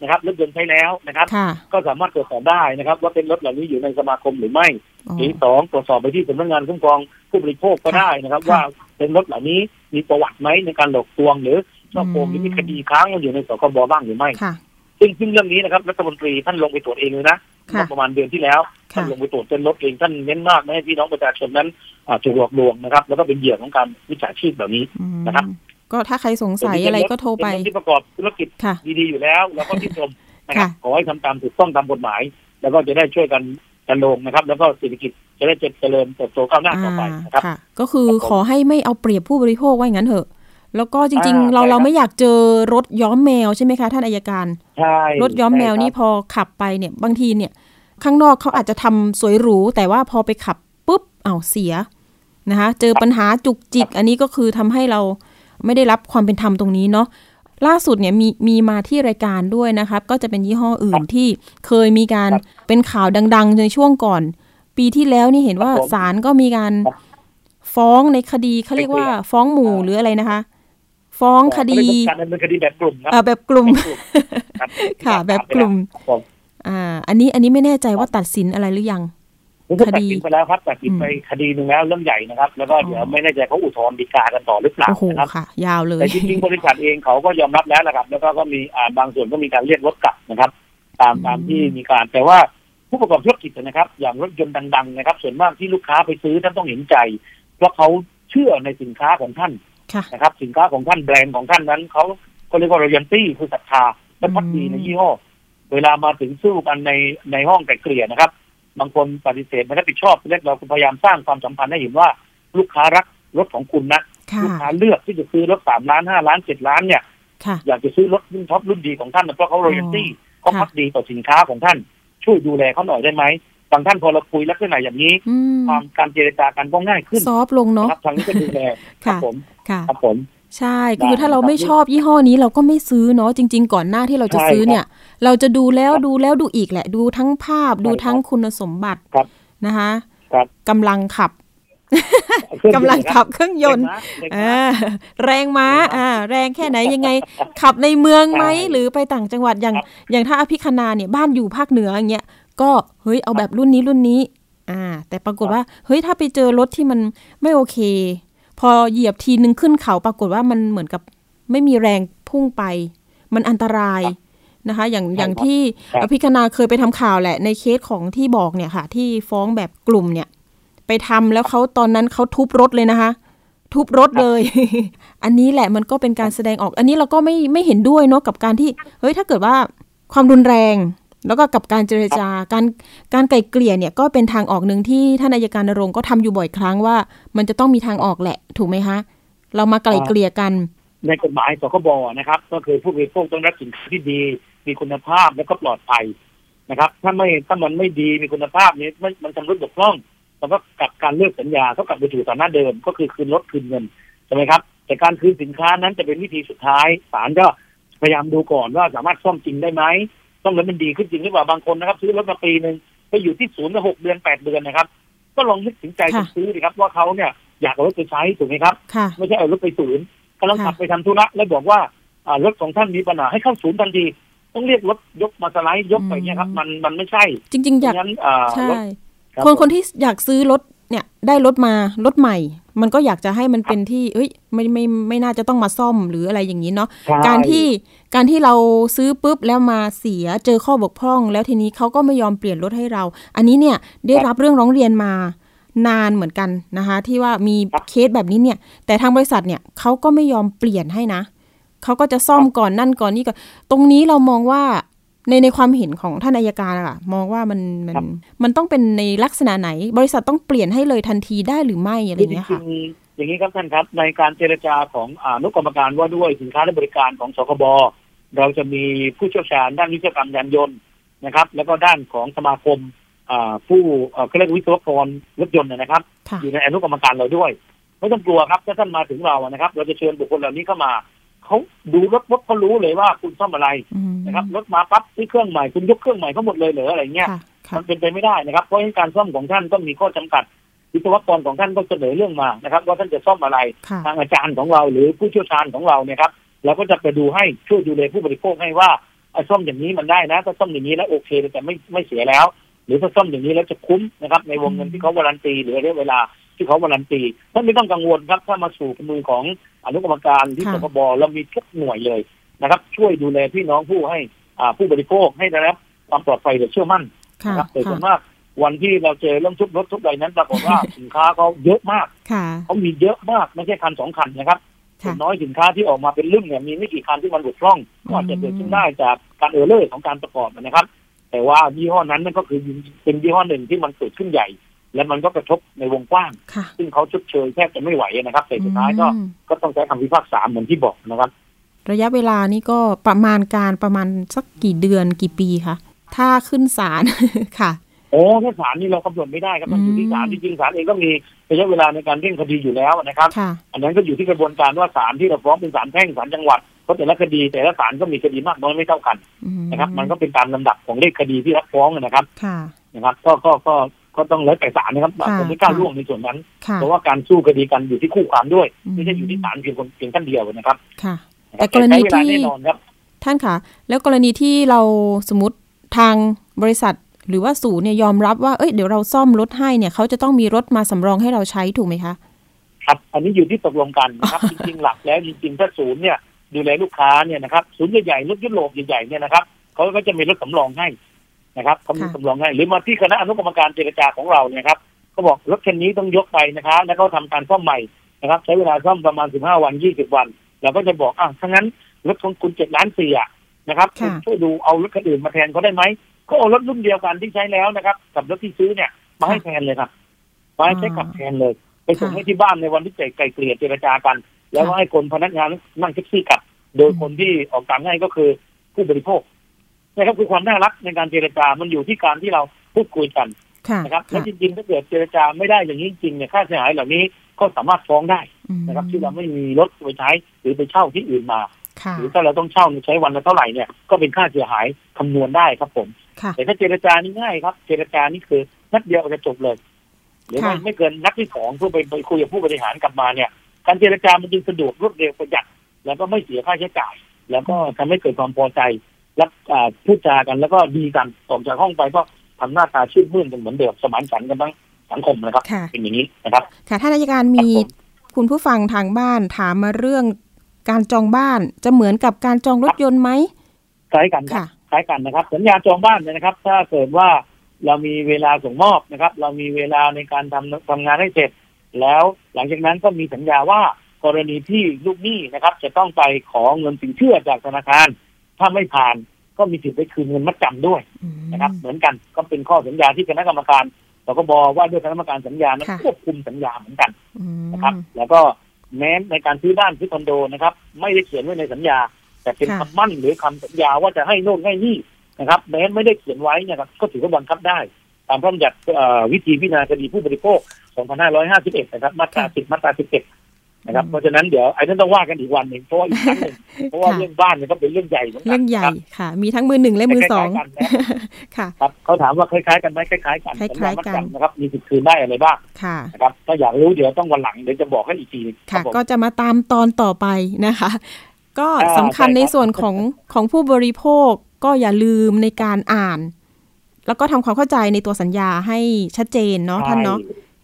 นะครับรถยนต์ใช้แล้วนะครับค่ะก็สามารถตรวจสอบได้นะครับ ว่าเป็นรถเหล่านี้อยู่ในสมาคมหรือไม่อ๋อหรือสองตรวจสอบไปที่สำนักงานคุ้มครองผู้บริโภคก็ได้นะครับค่ะว่าเป็นรถเหล่านี้มีประวัติไหมในการหลอกลวงหรือช่อโกงอืมหรือมีคดีค้างอยู่ในสคบบ้างหรือไม่ค่ะซึ่งซึ่งเรื่องนี้นะครับรัฐมนตรีท่านลงไปตรวจเองเลยนะค่ะเมื่อประมาณเดือนที่แล้วท่านค่ะลงไปตรวจเป็นรถเองท่านเน้นมากไม่ให้พี่น้องประชาชนนั้นอ่าถูกหลอกลวงนะครับ แล้วก็เป็นเหยื่อของการวิชาชีพเหล่านี้อืมนะครับ ก็ถ้าใครสงสัยอะไรก็โทรไปเป็นถที่ประกอบธุรกิจค่ะดีๆอยู่แล้ว แล้วก็ที่ชมนะครับค่ะขอให้ทำตามถูกต้องตามกฎหมาย แล้วก็จะได้ช่วยกันกันลงนะครับ แล้วก็เศรษฐกิจจะได้เจริญเติบโตก้าวหน้าต่อไปนะครับค่ะก็คือครับผมขอให้ไม่เอาเปรียบผู้บริโภคว่าอย่างนั้นเถอะแล้วก็จริงอ่าๆเราใช่ครับเราไม่อยากเจอรถย้อมแมวใช่ไหมคะ ท่านอายการใช่รถย้อมแมวนี่ใช่ครับพอขับไปเนี่ย บางทีเนี่ย ข้างนอกเขาอาจจะทำสวยหรู แต่ว่าพอไปขับปุ๊บอ้าวเสียนะคะ เจอปัญหาจุกจิก อันนี้ก็คือทำให้เรา ไม่ได้รับความเป็นธรรมตรงนี้เนาะล่าสุดเนี่ยมีมีมาที่รายการด้วยนะครับ ก็จะเป็นยี่ห้ออื่นที่เคยมีการเป็นข่าวดัง ๆ ในช่วงก่อน ปีที่แล้วนี่เห็นว่าศาลก็มีการฟ้องในคดีเขาเรียกว่า ฟ้องหมู่หรืออะไรนะคะ ฟ้องคดีการดำเนินคดีแบบกลุ่มครับเอ่อแบบกลุ่มครับค่ะแบบกลุ่มครับผมอ่า อันนี้อันนี้ไม่แน่ใจว่าตัดสินอะไรหรือยัง ผมก็คตัดดีสินไปแล้วครับตัดสินไปอืมคดีหนึ่งแล้วเรื่องใหญ่นะครับ แล้วก็เดี๋ยวไม่แน่ใจเขาอุทธรณ์ฎีกากันต่อหรือเปล่าโอ้โหนะครับค่ะ ยาวเลยแต่จริงๆบริษัทเองเขาก็ยอมรับแล้วนะครับ แล้วก็ก็มีอ่าบางส่วนก็มีการเรียกรถกลับนะครับ ตามอืมตามที่มีการแต่ว่าผู้ประกอบธุรกิจนะครับ อย่างรถยนต์ดัง ๆ นะครับ ส่วนมากที่ลูกค้าไปซื้อท่านต้องเห็นใจ เพราะเขาเชื่อในสินค้าของท่านค่ะนะครับ สินค้าของท่านแบรนด์ของท่านนั้นเขาก็เรียกว่า r ร y a l ตี้คือศรัทธาและพักดีในยี่ห้อ เวลามาถึงสู้กันในในห้องไกลเกลี่ยนะครับ บางคนปฏิเสธไม่รับผิดชอบเรียกเราพยายามสร้างความสัมพันธ์ให้เห็นว่าลูกค้ารักรถของคุณนะค่ะลูกค้าเลือกที่จะซื้อรถสามล้านห้าล้านเจ็ดล้านเนี่ยค่ะอยากจะซื้อรถรุ่น top รุ่นดีของท่านนะเพราะเขา loyalty เขาค่ะภักดีต่อสินค้าของท่านช่วยดูแลเขาหน่อยได้ไหมบางท่านพอเราคุยลักษณะอย่างนี้อืมความการเจรจากันก็ง่ายขึ้น soft ลงเนาะนะครับทางนี้ก็ดูแลครับค่ะผมค่ะครับผมใช่คือได้ถ้าเราครับไม่ชอบยี่ห้อนี้เราก็ไม่ซื้อเนาะจริง ๆ ก่อนหน้าที่เราจะใช่ซื้อเนี่ย เราจะดูแล้วครับดูแล้วดูอีกแหละ ดูทั้งภาพดูใช่ครับทั้งคุณสมบัติครับนะคะครับกำลังขับเครื่องกำลังยนต์ขับเครื่องยนต์เด็กอ่านะแรงม้าแรงม้าอ่าแรงแค่ไหนยังไง ขับในเมืองไหมใช่หรือไปต่างจังหวัดอย่างครับอย่างถ้าอภิคณาเนี่ยบ้านอยู่ภาคเหนืออย่างเงี้ยก็เฮ้ยเอาแบบรุ่นนี้รุ่นนี้ อ่า แต่ปรากฏว่า เฮ้ยถ้าไปเจอรถที่มันไม่โอเค พอเหยียบทีนึงขึ้นเขาปรากฏว่ามันเหมือนกับไม่มีแรงพุ่งไป มันอันตราย นะคะ อย่างใช่อย่างครับที่ครับอภิคณาเคยไปทำข่าวแหละในเคสของที่บอกเนี่ยค่ะ ที่ฟ้องแบบกลุ่มเนี่ย ไปทำแล้วเขาตอนนั้นเขาทุบรถเลยนะคะ ทุบรถเลย อันนี้แหละมันก็เป็นการแสดงออก อันนี้เราก็ไม่ไม่เห็นด้วยเนาะกับการที่เฮ้ยถ้าเกิดว่าความรุนแรง แล้วก็กับการเจรจาการการไกล่เกลี่ยเนี่ยก็เป็นทางออกหนึ่งที่ท่านอายการนรงค์ก็ทำอยู่บ่อยครั้งว่า มันจะต้องมีทางออกแหละ ถูกไหมคะ เรามาไกล่เกลี่ยกันในกฎหมายสคบนะครับ ก็คือผู้บริโภคต้องรับสินค้าที่ดี มีคุณภาพและก็ปลอดภัยนะครับ ถ้าไม่ถ้ามันไม่ดีมีคุณภาพนี้มันมันชำรุดบกพร่องแล้วก็กับการเลิกสัญญาก็กลับไปสู่ฐานะเดิมก็คือคืนรถคืนเงินใช่ไหมครับ แต่การคืนสินค้านั้นจะเป็นวิธีสุดท้ายศาลก็พยายามดูก่อนว่าสามารถซ่อมจริงได้ไหมซ่อมแล้วมันดีขึ้นจริงหรือเปล่าบางคนนะครับ ซื้อรถมาปีหนึ่งไปอยู่ที่ศูนย์มาหกเดือนแปดเดือนนะครับ ก็ลองนึกถึงใจคนค่ะซื้อดีครับ ว่าเขาเนี่ยอยากเอารถไปใช้ถูกไหมครับค่ะไม่ใช่เอารถไปศูนย์กำลังค่ะขับไปทำธุระแล้วบอกว่าอ่ารถของท่านมีปัญหาให้เข้าศูนย์ทันที ต้องเรียกรถยกมาสไลด์ยกไปเนี่ยครับ มันมันไม่ใช่ จริง ๆ อยากงั้นอ่าใช่รถรับคนคนที่อยากซื้อรถเนี่ยได้รถมารถใหม่ มันก็อยากจะให้มันเป็นที่ เอ้ยไม่ไม่ไม่น่าจะต้องมาซ่อมหรืออะไรอย่างนี้เนาะใช่การที่การที่เราซื้อปุ๊บแล้วมาเสียเจอข้อบกพร่อง แล้วทีนี้เขาก็ไม่ยอมเปลี่ยนรถให้เรา อันนี้เนี่ยได้รับเรื่องร้องเรียนมานานเหมือนกันนะคะ ที่ว่ามีเคสแบบนี้เนี่ย แต่ทางบริษัทเนี่ยเขาก็ไม่ยอมเปลี่ยนให้นะ เขาก็จะซ่อมก่อนนั่นก่อนนี่ก่อนตรงนี้เรามองว่าในในความเห็นของท่านอายการอะค่ะมองว่ามันมันครับมันต้องเป็นในลักษณะไหน บริษัทต้องเปลี่ยนให้เลยทันทีได้หรือไม่อะไรคือเงี้ยจริค่ะงๆอย่างนี้ครับท่านครับ ในการเจรจาของอาอนุกรรมการว่าด้วยสินค้าและบริการของสคบเราจะมีผู้เชี่ยวชาญด้านวิศวกรรมยานยนต์นะครับ แล้วก็ด้านของสมาคมอ่าผู้เอ่อเขาเรียกวิศวกรรถยนต์นะครับค่ะอยู่ในอนุกรรมการเราด้วย ไม่ต้องกลัวครับถ้าท่านมาถึงเราอะนะครับ เราจะเชิญบุคคลเหล่านี้เข้ามา เขาดูรถรถเขารู้เลยว่าคุณซ่อมอะไรอืมนะครับรถมาปั๊บซื้อเครื่องใหม่คุณยกเครื่องใหม่เขาหมดเลยเหรออะไรเงี้ยค่ะค่ะมันเป็นไปไม่ได้นะครับ เพราะฉะนั้นการซ่อมของท่านต้องมีข้อจำกัด วิศวกรของท่านต้องเสนอเรื่องมานะครับ ว่าท่านจะซ่อมอะไรค่ะทางอาจารย์ของเราหรือผู้เชี่ยวชาญของเราเนี่ยครับเราก็จะไปดูให้ช่วยดูแลผู้บริโภคให้ว่าไอ้ซ่อมอย่างนี้มันได้นะถ้าซ่อมอย่างนี้แล้วโอเคแต่ไม่ไม่เสียแล้ว หรือถ้าซ่อมอย่างนี้แล้วจะคุ้มนะครับ ในวงเงินที่เขาวารันตีหรือระยะเวลาที่เขาวารันตีท่านไม่ต้องกังวลครับถ้ามาสู่มือของ อนุกรรมการที่ค่ะสคบเรามีทุกหน่วยเลยนะครับ ช่วยดูแลพี่น้องผู้ให้อ่าผู้บริโภคให้ได้รับความปลอดภัยและเชื่อมั่นค่ะนะครับแต่ส่วนค่ะมากวันที่เราเจอเรื่องทุบรถทุบอะไรนั้นปรากฏว่าสินค้าเขาเยอะมากค่ะเขามีเยอะมากไม่ใช่คันสองคันนะครับส่ค่ะวนน้อยสินค้าที่ออกมาเป็นเรื่องเนี่ยมีไม่กี่คันที่มันบกพร่องก็อาจจะเกิดขึ้นได้จากการเออร์เลอร์ของการประกอบนะครับ แต่ว่ายี่ห้อนั้นนั่นก็คือเป็นยี่ห้อหนึ่งที่มันเกิดขึ้นใหญ่ และมันก็กระทบในวงกว้างค่ะซึ่งเขาชดเชยแทบจะไม่ไหวนะครับแต่สุดท้ายก็อืมก็ต้องใช้คำพิพากษาเหมือนที่บอกนะครับ ระยะเวลานี่ก็ประมาณการประมาณสักกี่เดือนกี่ปีคะถ้าขึ้นศาลค่ะโอ้ถ้าศาลนี่เรากำหนดไม่ได้ครับมันอยู่ที่ศาลอืมจริงๆศาลเองก็มีระยะเวลาในการเร่งคดีอยู่แล้วนะครับค่ะอันนั้นก็อยู่ที่กระบวนการว่าศาลที่เราฟ้องเป็นศาลแพ่งศาลจังหวัดเพราะแต่ละคดีแต่ละศาลก็มีคดีมากน้อยไม่เท่ากันอืมนะครับ มันก็เป็นตามลำดับของเลขคดีที่รับฟ้องนะครับค่ะนะครับ ก็ก็ก็ ก็ต้องแล้วแต่ศาลนะครับค่ะผมไม่กล้าค่ะล่วงในส่วนนั้นค่ะเพราะว่าการสู้คดีกันอยู่ที่คู่ความด้วยอืมไม่ใช่อยู่ที่ศาลเพียงคนเพียงท่านเดียวนะครับค่ะนะคแต่บกรณีใช้เวลาที่แน่นอนครับท่านคะแล้วกรณีที่เราสมมติทางบริษัทหรือว่าศูนย์เนี่ยยอมรับว่าเอ้ยเดี๋ยวเราซ่อมรถให้เนี่ยเขาจะต้องมีรถมาสำรองให้เราใช้ถูกไหมคะครับอันนี้อยู่ที่ตกลงกันนะครับ จริงๆหลักแล้วจริงๆถ้าศูนย์เนี่ยดูแลลูกค้าเนี่ยนะครับศูนย์ใหญ่ๆรถยุโรปใหญ่ๆเนี่ยนะครับเขาก็จะมีรถสำรองให้ นะครับเขามีค่ะสำรองให้หรือมาที่คณะอนุกรรมการเจรจาของเราเนี่ยครับเขาบอกรถคันนี้ต้องยกไปนะครับแล้วก็ทำการซ่อมใหม่นะครับ ใช้เวลาซ่อมประมาณ15วัน20วันเราก็จะบอกอะถ้างั้นรถของคุณเจ็ดล้านสี่อะนะครับคุณค่ะช่วยดูเอารถคันอื่นมาแทนเขาได้ไหมก็เอารถรุ่นเดียวกันที่ใช้แล้วนะครับ กับรถที่ซื้อเนี่ยมาให้แทนเลยครับมาให้ใช้ขับแทนเลย ไปส่งค่ะให้ที่บ้านในวันที่ไกลไกลเกลี่ยเจรจากัน แล้วก็ให้คนพนักงานนั่งแท็กซี่กลับ โดยอืมคนที่ออกตามให้ก็คือผู้บริโภค นะครับคือความน่ารักในการเจรจา มันอยู่ที่การที่เราพูดคุยกันค่ะนะครับและค่ะจริงๆถ้าเกิดเจรจาไม่ได้อย่างนี้จริงๆเนี่ยค่าเสียหายเหล่านี้ก็สามารถฟ้องได้อืมนะครับ ที่เราไม่มีรถไปใช้หรือไปเช่าที่อื่นมาค่ะหรือถ้าเราต้องเช่าใช้วันละเท่าไหร่เนี่ยก็เป็นค่าเสียหายคำนวณได้ครับผมค่ะแต่ถ้าเจรจานี่ง่ายครับ เจรจานี่คือนัดเดียวจะจบเลยหรือไม่ค่ะไม่เกินนัดที่สองเพื่อไปไปคุยกับผู้บริหารกลับมาเนี่ย การเจรจามันจึงสะดวกรวดเร็วประหยัด แล้วก็ไม่เสียค่าใช้จ่าย แล้วก็ทำให้เกิดความพอใจ รับอ่าพูดจากันแล้วก็ดีกันออกจากห้องไปก็ทำหน้าตาชื่นมื่นกันเหมือนเดิมสมานฉันท์กันทั้งสังคมนะครับค่ะเป็นอย่างนี้นะครับ ค่ะท่านอายการคมีรับผมคุณผู้ฟังทางบ้านถามมาเรื่องการจองบ้านจะเหมือนกับการจองรถยนต์ไหมคล้ายกันครับค่ะคล้ายกันนะครับ สัญญาจองบ้านเนี่ยนะครับ ถ้าเกิดว่าเรามีเวลาส่งมอบนะครับ เรามีเวลาในการทำทำงานให้เสร็จ แล้วหลังจากนั้นก็มีสัญญาว่ากรณีที่ลูกหนี้นะครับ จะต้องไปขอเงินสินเชื่อจากธนาคาร ถ้าไม่ผ่านก็มีสิทธิ์ได้คืนเงินมัดจำด้วยอืมนะครับ เหมือนกันก็เป็นข้อสัญญาที่คณะกรรมการสคบว่าด้วยคณะกรรมการสัญญานั้นค่ะควบคุมสัญญาเหมือนกันอืมนะครับ แล้วก็แม้ในการซื้อบ้านซื้อคอนโดนะครับ ไม่ได้เขียนไว้ในสัญญา แต่เป็นค่ะคำมั่นหรือคำสัญญาว่าจะให้โน่นให้นี่นะครับแม้ไม่ได้เขียนไว้เนะครับก็ถือว่าบังคับได้ ตามพระบัญญัติเอ่อวิธีพิจารณาคดีผู้บริโภค 2551 นะครับมาตรา 10 มาตรา 11 นะครับเพราะฉะนั้นเดี๋ยวไอ้นั่นต้องว่ากันอีกวันหนึ่งเพราะว่าอีกครั้งหนึ่งเพราะว่าค่ะเรื่องบ้านเนี่ยก็เป็นเรื่องใหญ่เหมือนกัเรื่องใหญ่ครับค่ะ มีทั้งมือหนึ่งและมือสองคล้ายๆกันนะค่ะครับเขาถามว่าคล้ายๆกันไหมคล้ายๆกันคล้ายๆสัญญามัดกันจำนะครับมีสิทธิ์คืนได้อะไรบ้างค่ะนะครับถ้าอยากรู้เดี๋ยวต้องวันหลังเดี๋ยวจะบอกให้อีกทีครัค่ะบผมก็จะมาตามตอนต่อไปนะคะ ก็อ่าสำคัญใช่ครับในส่วนของของผู้บริโภคก็อย่าลืมในการอ่าน แล้วก็ทำความเข้าใจในตัวสัญญาให้ชัดเจนเนาะท่านเนาะ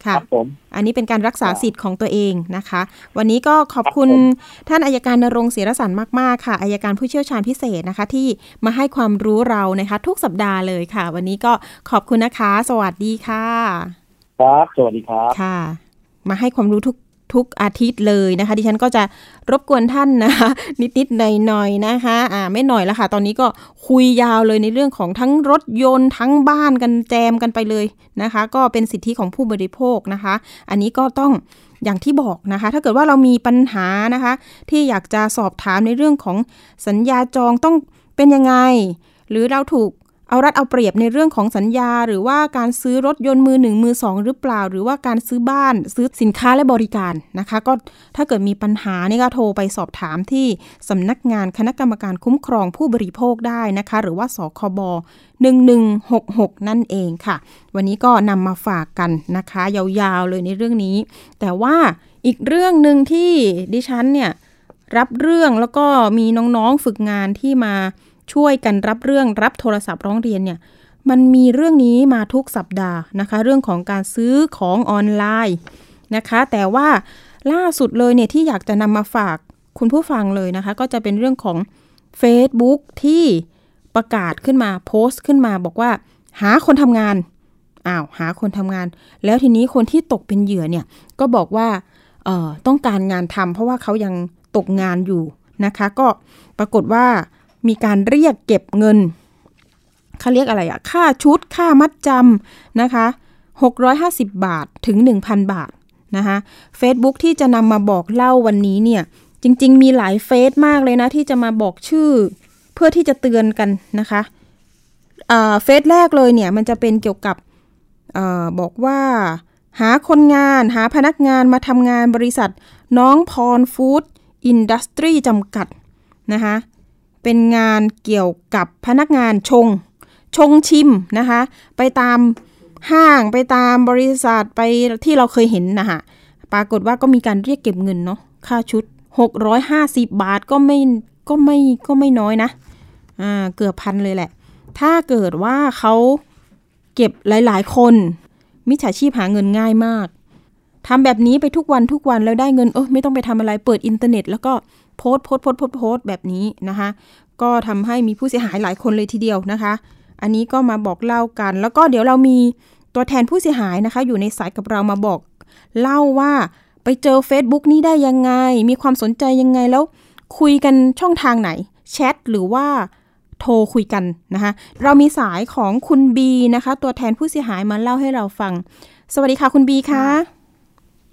ครัค่ะบผมอันนี้เป็นการรักษาสิทธิ์ของตัวเองนะคะ วันนี้ก็ขอบคุณครับท่านอายการนรงค์ศิรสันมาก ๆ ค่ะอายการผู้เชี่ยวชาญพิเศษนะคะ ที่มาให้ความรู้เรานะคะ ทุกสัปดาห์เลยค่ะ วันนี้ก็ขอบคุณนะคะ สวัสดีค่ะ ครับ สวัสดีครับค่ะ มาให้ความรู้ทุก ทุกอาทิตย์เลยนะคะ ดิฉันก็จะรบกวนท่านนะคะนิดๆหน่อยๆนะคะอ่าไม่หน่อยแล้วค่ะ ตอนนี้ก็คุยยาวเลยในเรื่องของทั้งรถยนต์ทั้งบ้านกันแจมกันไปเลยนะคะ ก็เป็นสิทธิของผู้บริโภคนะคะ อันนี้ก็ต้องอย่างที่บอกนะคะ ถ้าเกิดว่าเรามีปัญหานะคะ ที่อยากจะสอบถามในเรื่องของสัญญาจองต้องเป็นยังไง หรือเราถูก เอารัดเอาเปรียบในเรื่องของสัญญา หรือว่าการซื้อรถยนต์มือหนึ่งมือสองหรือเปล่า หรือว่าการซื้อบ้านซื้อสินค้าและบริการนะคะ ก็ถ้าเกิดมีปัญหานี่ก็โทรไปสอบถามที่สำนักงานคณะกรรมการคุ้มครองผู้บริโภคได้นะคะ หรือว่าสคบ1166 นั่นเองค่ะ วันนี้ก็นำมาฝากกันนะคะ ยาวๆเลยในเรื่องนี้ แต่ว่าอีกเรื่องหนึ่งที่ดิฉันเนี่ยรับเรื่องแล้วก็มีน้องๆฝึกงานที่มา ช่วยกันรับเรื่องรับโทรศัพท์ร้องเรียนเนี่ยมันมีเรื่องนี้มาทุกสัปดาห์นะคะ เรื่องของการซื้อของออนไลน์นะคะ แต่ว่าล่าสุดเลยเนี่ยที่อยากจะนำมาฝากคุณผู้ฟังเลยนะคะ ก็จะเป็นเรื่องของ Facebook ที่ประกาศขึ้นมาโพสต์ขึ้นมาบอกว่า หาคนทำงานอ้าวหาคนทำงาน แล้วทีนี้คนที่ตกเป็นเหยื่อเนี่ยก็บอกว่าเออต้องการงานทำเพราะว่าเขายังตกงานอยู่นะคะ ก็ปรากฏว่า มีการเรียกเก็บเงินเขาเรียกอะไรอะค่าชุดค่ามัดจำนะคะ650 บาทถึง 1,000 บาทนะคะ Facebook ที่จะนำมาบอกเล่าวันนี้เนี่ย จริง ๆ มีหลายเฟซมากเลยนะ ที่จะมาบอกชื่อ เพื่อที่จะเตือนกันนะคะเฟซแรกเลยเนี่ย มันจะเป็นเกี่ยวกับอบอกว่า หาคนงานหาพนักงานมาทำงานบริษัท น้องพรฟู้ดอินดัสทรีจำกัดนะคะ เป็นงานเกี่ยวกับพนักงานชง ชงชิมนะคะ ไปตามห้างไปตามบริษัทไปที่เราเคยเห็นนะคะปรากฏว่าก็มีการเรียกเก็บเงินเนาะค่าชุด 650 บาทก็ไม่ก็ไม่ก็ไม่น้อยนะอ่าเกือบพันเลยแหละ ถ้าเกิดว่าเขาเก็บหลาย ๆ คน มิจฉาชีพหาเงินง่ายมาก ทำแบบนี้ไปทุกวันทุกวันแล้วได้เงินเออไม่ต้องไปทำอะไรเปิดอินเทอร์เน็ต แล้วก็โพสต์โพสต์โพสต์โพสต์โพสแบบนี้นะคะ ก็ทำให้มีผู้เสียหายหลายคนเลยทีเดียวนะคะ อันนี้ก็มาบอกเล่ากัน แล้วก็เดี๋ยวเรามีตัวแทนผู้เสียหายนะคะ อยู่ในสายกับเรามาบอกเล่าว่าไปเจอ Facebook นี้ได้ยังไง มีความสนใจยังไงแล้ว คุยกันช่องทางไหนแชทหรือว่าโทรคุยกันนะคะ เรามีสายของคุณบีนะคะ ตัวแทนผู้เสียหายมาเล่าให้เราฟัง สวัสดีค่ะคุณบีคะ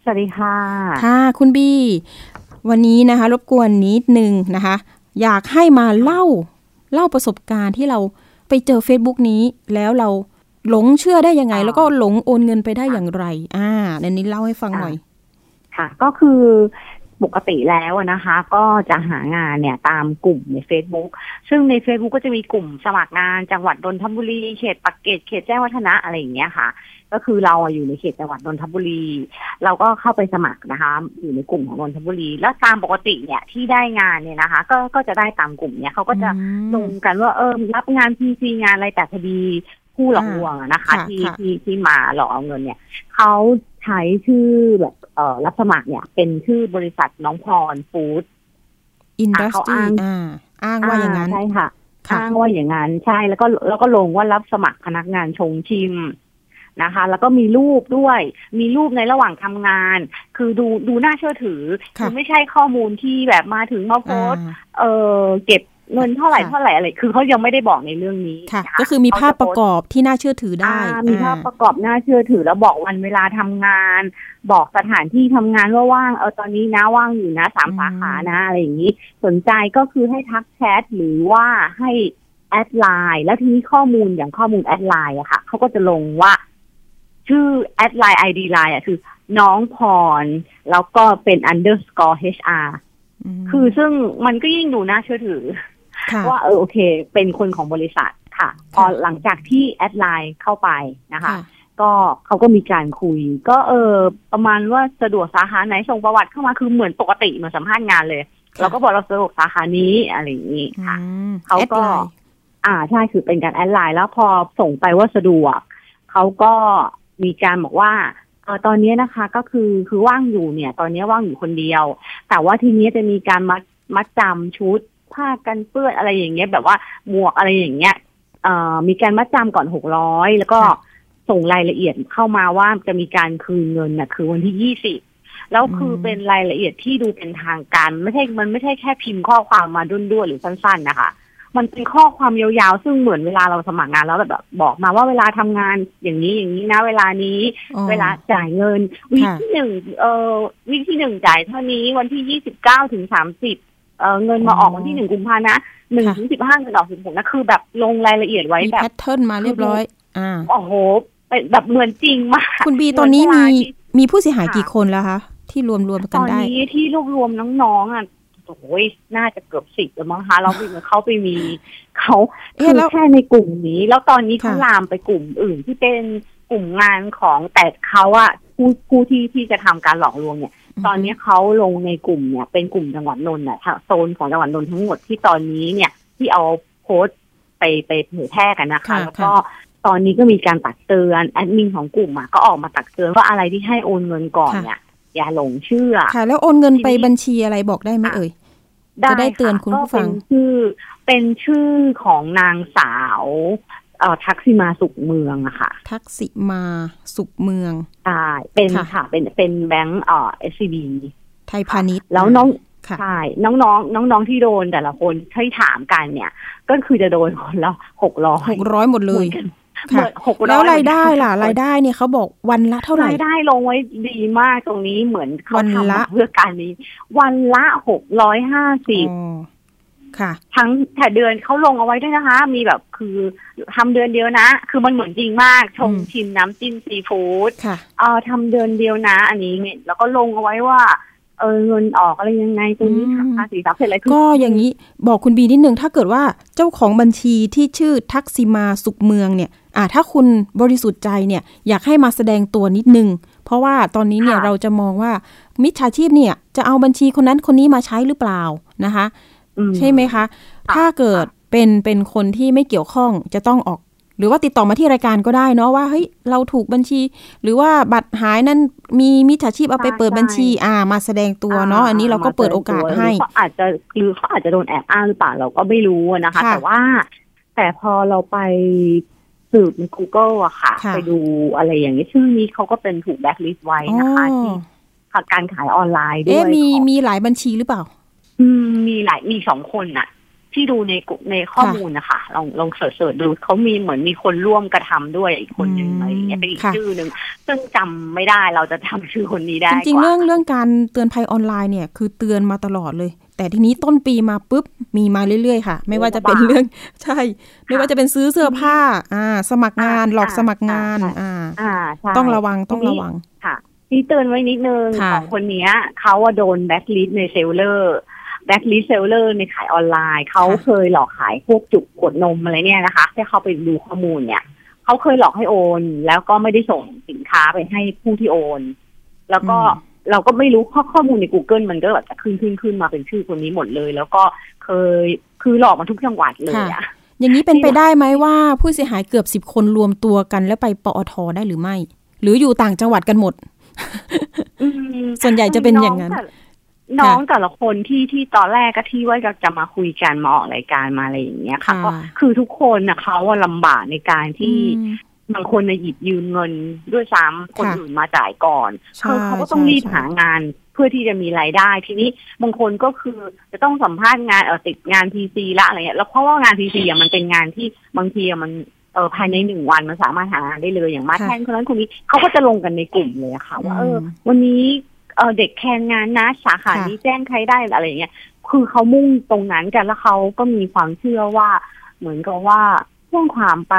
สวัสดีค่ะ ค่ะ คุณบี วันนี้นะคะ รบกวนนิดนึงนะคะ อยากให้มาเล่าเล่าประสบการณ์ที่เราไปเจอ Facebook นี้แล้วเราหลงเชื่อได้ยังไงอ๋อแล้วก็หลงโอนเงินไปได้อย่างไร อ่าเดี๋ยวนี้เล่าให้ฟังหน่อย ค่ะ ก็คือปกติแล้วอะนะคะ ก็จะหางานเนี่ยตามกลุ่มใน Facebook ซึ่งใน Facebook ก็จะมีกลุ่มสมัครงานจังหวัดนนทบุรีเขตปักเกร็ดเขตแจ้งวัฒนะอะไรอย่างเงี้ยค่ะ ก็คือเราอะอยู่ในเขตจังหวัดนนทบุรี เราก็เข้าไปสมัครนะคะ อยู่ในกลุ่มของนนทบุรี แล้วตามปกติเนี่ยที่ได้งานเนี่ยนะคะ ก็ก็จะได้ตามกลุ่มเนี่ยเขาก็จะอืมลงกันว่าเออรับงานพีซีงานอะไรแต่พอดีผู้หลอกลวงอะนะคะค่ะที่ค่ะที่ที่มาหลอกเอาเงินเนี่ยเขาใช้ชื่อแบบเอ่อรับสมัครเนี่ย เป็นชื่อบริษัทน้องพรฟู้ดอินดัสเขาทรีอ้างอ่าอ้างว่าอย่างนั้นใช่ค่ะค่ะอ้างว่าอย่างนั้นใช่แล้วก็แล้วก็ลงว่ารับสมัครพนักงานชงชิม นะคะ แล้วก็มีรูปด้วย มีรูปในระหว่างทำงาน คือดูดูน่าเชื่อถือค่ะอไม่ใช่ข้อมูลที่แบบมาถึงมาโพสต์อ่าเออเก็บเงินเท่าไหร่ค่ะเท่าไหร่อะไร คือเขายังไม่ได้บอกในเรื่องนี้ค่ะนก็คือมีภาพประกเขจโสต์อบที่น่าเชื่อถือได้อ่ามีภาพอ่ประกอบน่าเชื่อถือแล้วบอกวันเวลาทำงาน บอกสถานที่ทำงานว่าว่างเออตอนนี้นะว่างอยู่นะสามอืมสาขานะอะไรอย่างนี้ สนใจก็คือให้ทักแชทหรือว่าให้add ไลน์แล้วทีนี้ข้อมูลอย่างข้อมูล add ไลน์อะค่ะเขาก็จะลงว่า ชื่อ add ไลน์ไอดีไลน์อะคือ น้องพร แล้วก็เป็น underscore hr มคือซึ่งมันก็ยิ่งดูน่าเชื่อถือค่ะว่าเออโอเค เป็นคนของบริษัทค่ะ พอหลังจากที่ add ไลน์เข้าไปนะคะค่ะก็เขาก็มีการคุย ก็เออประมาณว่าสะดวกสาขาไหนส่งประวัติเข้ามาคือเหมือนปกติเหมือนสัมภาษณ์งานเลยค่ะเราก็บอกเราสะดวกสาขานี้อะไรอย่างนี้ค่ะอืมเขาก็แอดไลน์อ่าใช่คือเป็นการ add ไลน์แล้วพอส่งไปว่าสะดวกเขาก็ มีการบอกว่าเออตอนนี้นะคะก็คือคือว่างอยู่เนี่ย ตอนนี้ว่างอยู่คนเดียว แต่ว่าทีนี้จะมีการมัดมัดจำชุดผ้ากันเปื้อนอะไรอย่างเงี้ย แบบว่าหมวกอะไรอย่างเงี้ยเอ่อมีการมัดจำก่อนหกร้อยแล้วก็ค่ะส่งรายละเอียดเข้ามาว่าจะมีการคืนเงินน่ะ คือวันที่ยี่สิบแล้วคือเป็นรายละเอียดที่ดูเป็นทางการ ไม่ใช่มันไม่ใช่แค่พิมพ์ข้อความมาด้วนๆหรือสั้นๆนะคะ มันเป็นข้อความยาวๆ ซึ่งเหมือนเวลาเราสมัครงานแล้วแบบบอกมาว่าเวลาทำงานอย่างนี้อย่างนี้นะ เวลานี้อ๋อเวลาจ่ายเงิน วีคค่ะที่หนึ่งเอ่อวีคที่หนึ่งจ่ายเท่านี้วันที่ยี่สิบเก้าถึงสามสิบเอ่อเงินมาออกวันที่หนึ่งกุมภานะหนึ่งค่ะถึงสิบห้าเงินออกสิบหกนะคือแบบลงรายละเอียดไว้มีแบแพบทเทิร์นมาเรียบร้อย อ่าโอ้โหเป็นแบบเหมือนจริงมากคุณบีเหมือนตอนนี้เวลามีที่มีผู้เสียหายค่ะกี่คนแล้วคะที่รวมรวมๆตกันอนได้นี้ที่รวบรวมน้องๆอะ โอ้ยน่าจะเกือบสิบแล้วมั้งคะเราไปเขาไปมีเขาเอ๊ะคือแล้วแค่ในกลุ่มนี้ แล้วตอนนี้เขาค่ะลามไปกลุ่มอื่นที่เป็นกลุ่มงานของแต่เขาอะผู้ผู้ที่ที่จะทำการหลอกลวงเนี่ย ตอนนี้เขาลงในกลุ่มเนี่ย เป็นกลุ่มจังหวัดนนท์น่ะทางโซนของจังหวัดนนท์ทั้งหมดที่ตอนนี้เนี่ย ที่เอาโพสต์ไปไปเผยแพร่กันนะคะค่ะแล้วก็ตอนนี้ก็มีการตักเตือนแอดมินของกลุ่มอะก็ออกมาตักเตือนว่าอะไรที่ให้โอนเงินก่อนเนี่ยอย่าหลงเชื่อ ค่ะ แล้วโอนเงินไปทีนี้บัญชีอะไรบอกได้ไหมเอ่ย จะได้เตือนคุณผู้ฟังก็เป็นชื่อ เป็นชื่อของนางสาวเอ่อทักษิมาสุขเมืองอะค่ะ ทักษิมาสุขเมืองใช่เป็นค่ะค่ะเป็นเป็นแบงก์เอ่อ SCB ไทยพาณิชย์แล้วน้องค่ะใช่น้องๆน้องๆที่โดนแต่ละคนที่ถามกันเนี่ย ก็คือจะโดนคนละหกร้อยหกร้อยหมดเลย เหค่ะมือนหกร้อยแล้วรายได้ล่ะรายได้เนี่ยเขาบอกวันละเท่าไหร่รายได้ลงไว้ดีมากตรงนี้เหมือนเขาวันทำละมาเพื่อการนี้ วันละหกร้อยห้าสิบอ๋อค่ะ ทั้งแต่เดือนเขาลงเอาไว้ด้วยนะคะ มีแบบคือทำเดือนเดียวนะ คือมันเหมือนจริงมากชงอืมชิมน้ำจิ้มซีฟู้ดค่ะเอ่อทำเดือนเดียวนะ อันนี้เนี่ยแล้วก็ลงเอาไว้ว่า เออเงินออกอะไรยังไงตรงนี้อืมหักภาษีทรัพย์เสร็จอะไรคืก็อย่างนี้บอกคุณบีนิดนึงถ้าเกิดว่าเจ้าของบัญชีที่ชื่อทักษิมาสุขเมืองเนี่ยอ่าถ้าคุณบริสุทธิ์ใจเนี่ยอยากให้มาแสดงตัวนิดนึง เพราะว่าตอนนี้เนี่ยเราจะมองว่ามิจฉาชีพเนี่ยจะเอาบัญชีคนนั้นคนนี้มาใช้หรือเปล่านะคะอืใช่ไหมคะ ถ้าเกิดเป็นเป็นคนที่ไม่เกี่ยวข้องจะต้องออก หรือว่าติดต่อมาที่รายการก็ได้เนาะว่าเฮ้ยเราถูกบัญชี หรือว่าบัตรหายนั้นมีมิจฉาชีพเอาไปเปิดบัญชีอ่ามาแสดงตัวเนาะอันนี้เราก็เปิดโอกาสให้หรือเขาอาจจะหรือเขาอาจจะโดนแอบอ้างหรือเปล่าเราก็ไม่รู้อะนะคะค่ะแต่ว่า แต่พอเราไปสืบใน Google อะค่ะค่ะ ไปดูอะไรอย่างนี้ชื่อนี้เขาก็เป็นถูกแบ็คลิสต์ไว้นะคะอ๋อที่การขายออนไลน์ด้วยเอ๊ะมีของมีหลายบัญชีหรือเปล่า อืมมีหลายมีสองคนน่ะ ที่ดูในกุในข้อมูลนะคะลองลอง search ๆดูเขามีเหมือนมีคนร่วมกระทำด้วยอีกคนหนึ่งอืมอะไรอย่างเงี้ยเป็นอีกค่ะชื่อหนึ่งซึ่งจำไม่ได้เราจะจำชื่อคนนี้ได้จริงกๆว่าเรื่องเรื่องการเตือนภัยออนไลน์เนี่ยคือเตือนมาตลอดเลย แต่ทีนี้ต้นปีมาปุ๊บมีมาเรื่อยๆค่ะ ไม่ว่าจะเป็นเรื่องใช่ ไม่ว่าจะเป็นซื้อเสื้อผ้า อ่า สมัครงานอ่าหลอกสมัครงานใช่อ่าอ่าใช่ต้องระวังต้องทีนี้ระวังค่ะที่เตือนไว้นิดนึงค่ะของคนเนี้ยเขาว่าโดนแบ็คลิสใน seller blacklist seller ในขายออนไลน์ เขาเคยหลอกขายพวกจุกกดนมอะไรเนี่ยนะคะที่เขาไปดูข้อมูลเนี่ยเขาเคยหลอกให้โอน แล้วก็ไม่ได้ส่งสินค้าไปให้ผู้ที่โอน แล้วก็อืมเราก็ไม่รู้ข้อข้อมูลใน Google มันก็แบบจะขึ้นขึ้นขึ้นมาเป็นชื่อคนนี้หมดเลย แล้วก็เคยคือหลอกมาทุกจังหวัดเลยอะอย่างนี้เป็นไปได้ไหมว่าผู้เสียหายเกือบสิบคนรวมตัวกันแล้วไปปอทได้หรือไม่ หรืออยู่ต่างจังหวัดกันหมดอืมส่วนใหญ่จะเป็นอย่างนั้นแต่ น้องแต่ละคนที่ที่ตอนแรกก็ที่ว่าจะจะมาคุยกันมาออกรายการมาอะไรอย่างเงี้ยค่ะค่ะก็คือทุกคนนะเขาว่าลำบากในการที่อืมบางคนนะหยิบยืมเงินด้วยซ้ำคนค่ะอื่นมาจ่ายก่อนใช่คือเขาก็ต้องใช่รีบใช่หางานเพื่อที่จะมีรายได้ทีนี้บางคนก็คือจะต้องสัมภาษณ์งานเออติดงานพีซีละอะไรเงี้ยแล้วเพราะว่างานพีซีมันเป็นงานที่บางทีอะมันเออภายในหนึ่งวันมันสามารถหางานได้เลยอย่างมาค่ะแทนคนนั้นคนนี้เขาก็จะลงกันในกลุ่มเลยอะค่ะ ว่าเอออืมวันนี้ เออเด็กแคนงานนะสาขาค่ะนี้แจ้งใครได้อะไรอย่างเงี้ยคือเขามุ่งตรงนั้นกันแล้วเขาก็มีความเชื่อว่า เหมือนกับว่าแจ้งความไป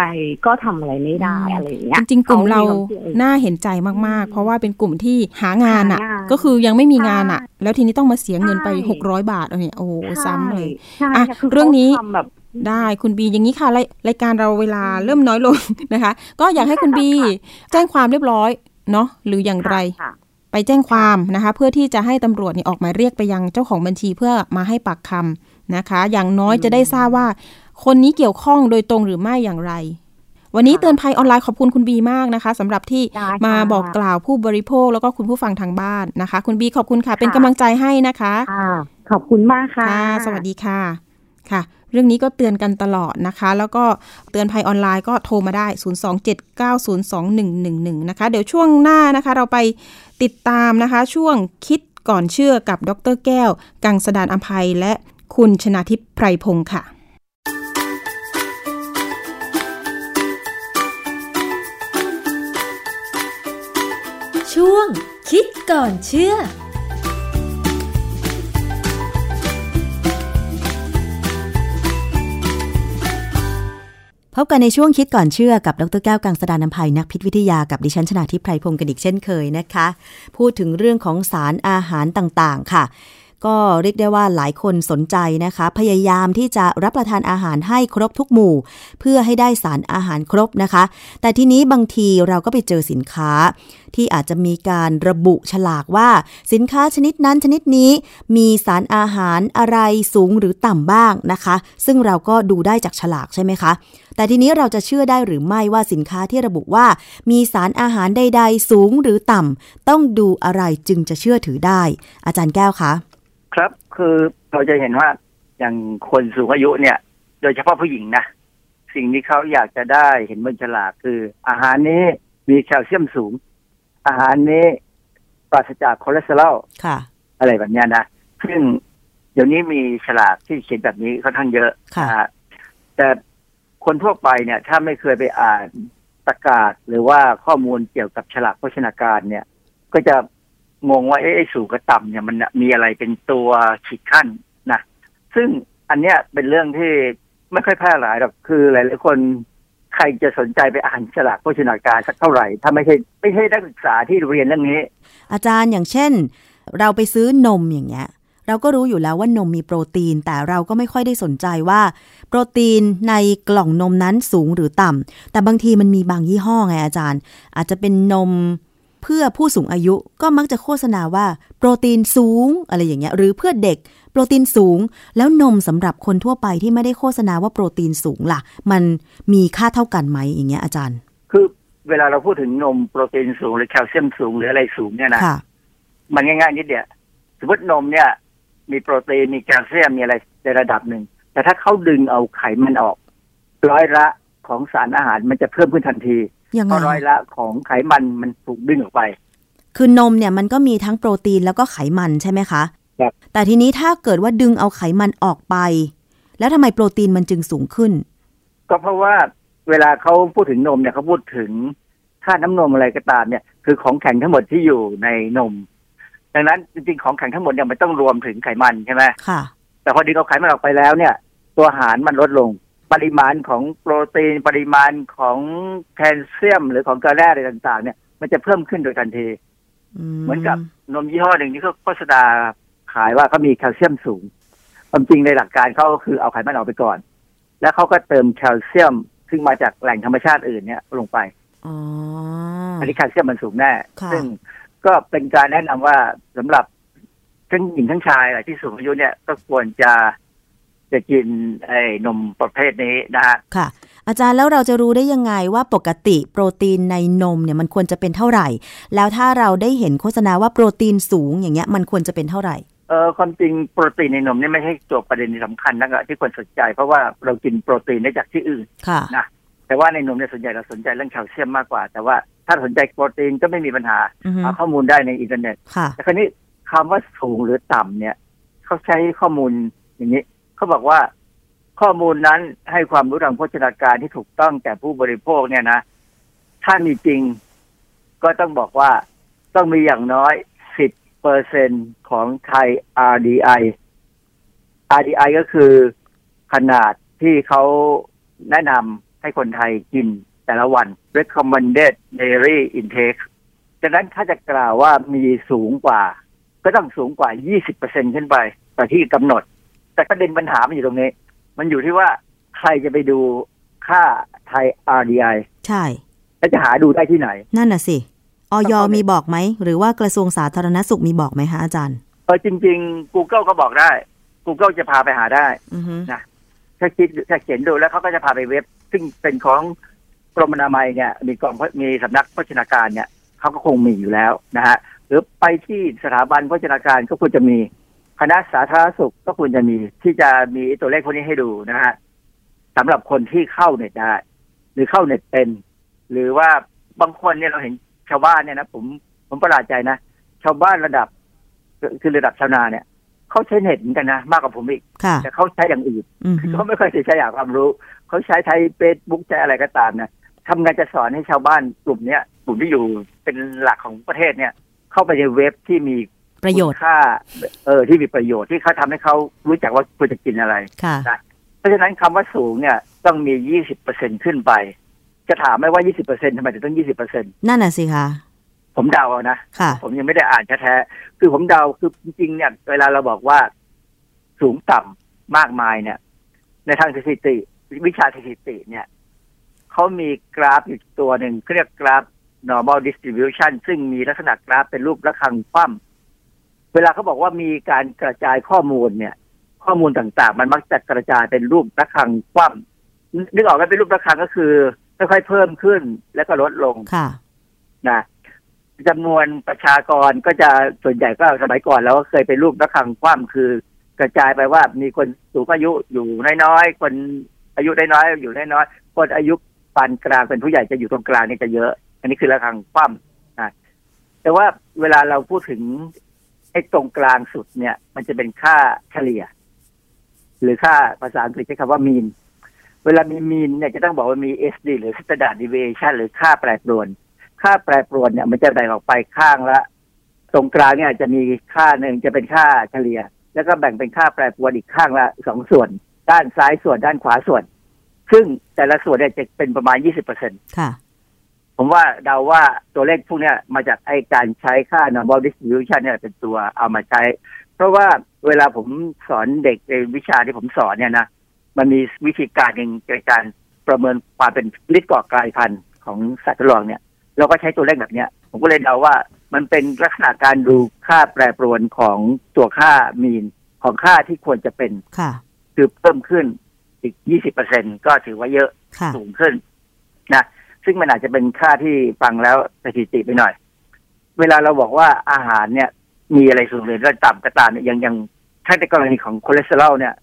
ก็ทำอะไรไม่ได้อะไรอย่างเงี้ยจริงๆกลุ่มเราขควชื่อน่าเห็นใจมากๆ เพราะว่าเป็นกลุ่มที่หางานอะหางานก็คือยังไม่มีงานอะใช่แล้วทีนี้ต้องมาเสียเงินไปใช่หกร้อยบาทเอาเนี่ยโอ้โหซ้ำเลยใช่อะใช่คืเรื่องนี้ขาทำแบบได้คุณบีอย่างนี้ค่ะรายรายการเราเวลาเริ่มน้อยลงนะคะ ก็อยากให้คุณบีแจ้งความเรียบร้อยเนาะหรืออย่างไรค่ะ ไปแจ้งความนะคะ เพื่อที่จะให้ตำรวจเนี่ยออกหมายเรียกไปยังเจ้าของบัญชีเพื่อมาให้ปากคำนะคะ อย่างน้อยจะได้ทราบว่า คนนี้เกี่ยวข้องโดยตรงหรือไม่อย่างไร วันนี้ค่ะเตือนภัยออนไลน์ขอบคุณคุณบีมากนะคะสำหรับที่ได้ค่ะมาบอกกล่าวผู้บริโภคแล้วก็คุณผู้ฟังทางบ้านนะคะ คุณบีขอบคุณค่ะ เป็นค่ะกำลังใจให้นะคะค่ะขอบคุณมากค่ะค่ะ สวัสดีค่ะค่ะ เรื่องนี้ก็เตือนกันตลอดนะคะ แล้วก็เตือนภัยออนไลน์ก็โทรมาได้ 027902111 นะคะ เดี๋ยวช่วงหน้านะคะ เราไป ติดตามนะคะ ช่วงคิดก่อนเชื่อกับดรแก้ว กังสดานอภัยและคุณชนาทิพย์ไพรพงศ์ค่ะ ช่วงคิดก่อนเชื่อ พบกันในช่วงคิดก่อนเชื่อกับดรแก้วกังสดานนภัยนักพิษวิทยากับดิฉันชนาทิพไพรพงศ์กันอีกเช่นเคยนะคะ พูดถึงเรื่องของสารอาหารต่างๆ ค่ะ ก็เรียกได้ว่าหลายคนสนใจนะคะ พยายามที่จะรับประทานอาหารให้ครบทุกหมู่ เพื่อให้ได้สารอาหารครบนะคะ แต่ทีนี้บางทีเราก็ไปเจอสินค้า ที่อาจจะมีการระบุฉลากว่า สินค้าชนิดนั้นชนิดนี้ มีสารอาหารอะไรสูงหรือต่ำบ้างนะคะ ซึ่งเราก็ดูได้จากฉลากใช่ไหมคะ แต่ทีนี้เราจะเชื่อได้หรือไม่ว่าสินค้าที่ระบุว่า มีสารอาหารใด ๆ สูงหรือต่ำต้องดูอะไรจึงจะเชื่อถือได้ อาจารย์แก้วคะ ครับคือเราจะเห็นว่าอย่างคนสูงอายุเนี่ย โดยเฉพาะผู้หญิงนะ สิ่งที่เขาอยากจะได้เห็นบนฉลากคือ อาหารนี้มีแคลเซียมสูง อาหารนี้ปราศจากคอเลสเตอรอลค่ะ อะไรแบบเนี้ยนะซึ่งเดี๋ยวนี้มีฉลากที่เขียนแบบนี้ค่อนข้างเยอะค่ะนะฮะแต่ คนทั่วไปเนี่ย ถ้าไม่เคยไปอ่านประกาศหรือว่าข้อมูลเกี่ยวกับฉลากโภชนาการเนี่ย ก็จะงงว่าไอ้สูงกับต่ำเนี่ยมันมีอะไรเป็นตัวขีดขั้นนะซึ่งอันเนี้ยเป็นเรื่องที่ไม่ค่อยแพร่หลายหรอกคือหลายๆคนใครจะสนใจไปอ่านฉลากโภชนาการสักเท่าไหร่ ถ้าไม่ใช่ไม่ใช่นักศึกษาที่เรียนเรื่องนี้ อาจารย์อย่างเช่น เราไปซื้อนมอย่างเงี้ย เราก็รู้อยู่แล้วว่านมมีโปรตีน แต่เราก็ไม่ค่อยได้สนใจว่า โปรตีนในกล่องนมนั้นสูงหรือต่ำแต่บางทีมันมีบางยี่ห้อไงอาจารย์ อาจจะเป็นนมเพื่อผู้สูงอายุก็มักจะโฆษณาว่า โปรตีนสูงอะไรอย่างเงี้ยหรือเพื่อเด็ก โปรตีนสูง แล้วนมสำหรับคนทั่วไปที่ไม่ได้โฆษณาว่าโปรตีนสูงล่ะ มันมีค่าเท่ากันไหมอย่างเงี้ยอาจารย์ คือเวลาเราพูดถึงนมโปรตีนสูงหรือแคลเซียมสูงหรืออะไรสูงเนี่ยนะค่ะมันง่ายๆนิดเดียวสมมตินมเนี่ย มีโปรตีนมีแคลเซียมมีอะไรในระดับหนึ่ง แต่ถ้าเขาดึงเอาไขมันออก ร้อยละของสารอาหารมันจะเพิ่มขึ้นทันทียังเพไงราะร้อยละของไขมันมันถูกดึงออกไป คือนมเนี่ยมันก็มีทั้งโปรตีนแล้วก็ไขมันใช่ไหมคะครับแต่ทีนี้ถ้าเกิดว่าดึงเอาไขมันออกไป แล้วทำไมโปรตีนมันจึงสูงขึ้น ก็เพราะว่าเวลาเขาพูดถึงนมเนี่ยเขาพูดถึงค่าน้ำนมอะไรก็ตามเนี่ย คือของแข็งทั้งหมดที่อยู่ในนม ดังนั้นจริงๆของแข็งทั้งหมดเนี่ยมันต้องรวมถึงไขมันใช่ไหมค่ะ แต่พอดึงเอาไขมันออกไปแล้วเนี่ย ตัวอาหารมันลดลง ปริมาณของโปรตีนปริมาณของแคลเซียม หรือของเกลือแร่อะไรต่าง ๆ เนี่ย มันจะเพิ่มขึ้นโดยทันทีเหมือนกับนมยี่ห้อหนึ่งที่เขาโฆษณาขายว่าเขามีแคลเซียมสูงความจริงในหลักการเขาก็คือเอาไขมันออกไปก่อน แล้วเขาก็เติมแคลเซียม ซึ่งมาจากแหล่งธรรมชาติอื่นเนี่ยลงไปอ๋ออันนี้แคลเซียมมันสูงแน่ค่ะซึ่ง ก็เป็นการแนะนำว่าสำหรับทั้งหญิงทั้งชายแหละที่สูงอายุเนี่ยก็ควรจะจะกินไอ้นมประเภทนี้นะฮะค่ะ อาจารย์แล้วเราจะรู้ได้ยังไงว่าปกติโปรตีนในนมเนี่ยมันควรจะเป็นเท่าไหร่ แล้วถ้าเราได้เห็นโฆษณาว่าโปรตีนสูงอย่างเงี้ยมันควรจะเป็นเท่าไหร่เออความจริงโปรตีนในนมนี่ไม่ใช่ตัวประเด็นที่สำคัญนะครับที่คนสนใจ เพราะว่าเรากินโปรตีนได้จากที่อื่นค่ะนะแต่ว่าในนมเนี่ยส่วนใหญ่เราสนใจเรื่องแคลเซียมมากกว่า แต่ว่า ถ้าสนใจโปรตีนก็ไม่มีปัญหาอือฮึหาข้อมูลได้ในอินเทอร์เน็ตค่ะแต่คราวนี้คำว่าสูงหรือต่ำเนี่ยเขาใช้ข้อมูลอย่างนี้เขาบอกว่าข้อมูลนั้นให้ความรู้ทางโภชนาการที่ถูกต้องแก่ผู้บริโภคเนี่ยนะ ถ้ามีจริง ก็ต้องบอกว่าต้องมีอย่างน้อย10เปอร์เซ็นของไทย RDI RDI ก็คือขนาดที่เขาแนะนำให้คนไทยกิน แต่ละวัน recommended daily intake ดังนั้นถ้าจะกล่าวว่ามีสูงกว่า ก็ต้องสูงกว่า 20%ขึ้นไปกว่าที่กำหนด แต่ประเด็นปัญหามันอยู่ตรงนี้ มันอยู่ที่ว่าใครจะไปดูค่าไทย RDI ใช่ แล้วจะหาดูได้ที่ไหน นั่นน่ะสิออยต้องเข้าไปมีบอกไหม หรือว่ากระทรวงสาธารณสุขมีบอกไหมคะอาจารย์เออจริง ๆ Google ก็บอกได้ Google จะพาไปหาได้อือฮึถ้าคิดถ้าเขียนดูแล้วเขาก็จะพาไปเว็บ ซึ่งเป็นของ กรมอนามัยเนี่ยมีกองมีสำนักโภชนาการเนี่ยเขาก็คงมีอยู่แล้วนะฮะหรือไปที่สถาบันโภชนาการก็ควรจะมีคณะสาธารณสุขก็ควรจะมีที่จะมีตัวเลขพวกนี้ให้ดูนะฮะสำหรับคนที่เข้าเน็ตได้ หรือเข้าเน็ตเป็น หรือว่าบางคนเนี่ยเราเห็นชาวบ้านเนี่ยนะผมผมประหลาดใจนะชาวบ้านระดับ คือระดับชาวนาเนี่ยเขาใช้เน็ตเหมือนกันนะมากกว่าผมอีกค่ะแต่เขาใช้อย่างอื่นอือฮึเขาไม่ค่อยจะใช้อย่างความรู้ เขาใช้ไทยเฟซบุ๊กใช้อะไรก็ตามนะทำงานจะสอนให้ชาวบ้านกลุ่มเนี้ยกลุ่มที่อยู่เป็นหลักของประเทศเนี่ย เข้าไปในเว็บที่มีประโยชน์คุณค่าเออที่มีประโยชน์ที่เขาทำให้เขารู้จักว่าควรจะกินอะไรค่ะเพราะฉะนั้นคำว่าสูงเนี่ยต้องมียี่สิบเปอร์เซ็นขึ้นไป จะถามไหมว่ายี่สิบเปอร์เซ็นทำไมถึงต้องยี่สิบเปอร์เซ็นนั่นน่ะสิคะผมเดาเอานะค่ะผมยังไม่ได้อ่านแท้ๆคือผมเดาคือจริงๆเนี่ย เวลาเราบอกว่าสูงต่ำมากมายเนี่ย ในทางสถิติ วิชาสถิติเนี่ยเขามีกราฟอยู่ตัวหนึ่งเขาเรียกกราฟ normal distribution ซึ่งมีลักษณะกราฟเป็นรูประฆังคว่ำเวลาเขาบอกว่ามีการกระจายข้อมูลเนี่ย ข้อมูลต่างๆ มันมักจะกระจายเป็นรูประฆังคว่ำนึกออกไหมเป็นรูประฆังก็คือค่อยๆเพิ่มขึ้นแล้วก็ลดลงค่ะนะจำนวนประชากรก็จะส่วนใหญ่ก็สมัยก่อนเราก็เคยเป็นรูประฆังคว่ำคือกระจายไปว่ามีคนสูงอายุอยู่น้อยๆ คน อายุได้น้อยอยู่ได้น้อยคนอายุปานกลางเป็นผู้ใหญ่จะอยู่ตรงกลางนี่จะเยอะ อันนี้คือระฆังคว่ำนะแต่ว่าเวลาเราพูดถึงไอ้ตรงกลางสุดเนี่ย มันจะเป็นค่าเฉลี่ย หรือค่าภาษาอังกฤษใช้คำว่ามีนเวลามีมีนเนี่ยจะต้องบอกว่ามี SD หรือ standard deviation หรือค่าแปรปรวน ค่าแปรปรวนเนี่ย มันจะแบ่งออกไปข้างละ ตรงกลางเนี่ยจะมีค่าหนึ่งจะเป็นค่าเฉลี่ย แล้วก็แบ่งเป็นค่าแปรปรวนอีกข้างละสองส่วน ด้านซ้ายส่วนด้านขวาส่วน ซึ่งแต่ละส่วนเนี่ยจะเป็นประมาณ20เปอร์เซ็นค่ะ ผมว่าเดาว่าตัวเลขพวกเนี้ยมาจากไอการใช้ค่า normal distribution เนี่ยเป็นตัวเอามาใช้ เพราะว่าเวลาผมสอนเด็กในวิชาที่ผมสอนเนี่ยนะมันมีวิธีการหนึ่งในการประเมินความเป็นฤทธิ์ก่อกลายพันธุ์ของสัตว์ทดลองเนี่ย เราก็ใช้ตัวเลขแบบเนี้ย ผมก็เลยเดาว่ามันเป็นลักษณะการดูค่าแปรปรวนของตัวค่ามีนของค่าที่ควรจะเป็นค่ะ คือเพิ่มขึ้นอีก 20เปอร์เซ็นก็ถือว่าเยอะค่ะสูงขึ้นนะซึ่งมันอาจจะเป็นค่าที่ฟังแล้วสถิติไปหน่อย เวลาเราบอกว่าอาหารเนี่ย มีอะไรสูงหรือระต่ำก็ตามเนี่ยอย่างอย่างถ้าในกรณีของคอเลสเตอรอลเนี่ย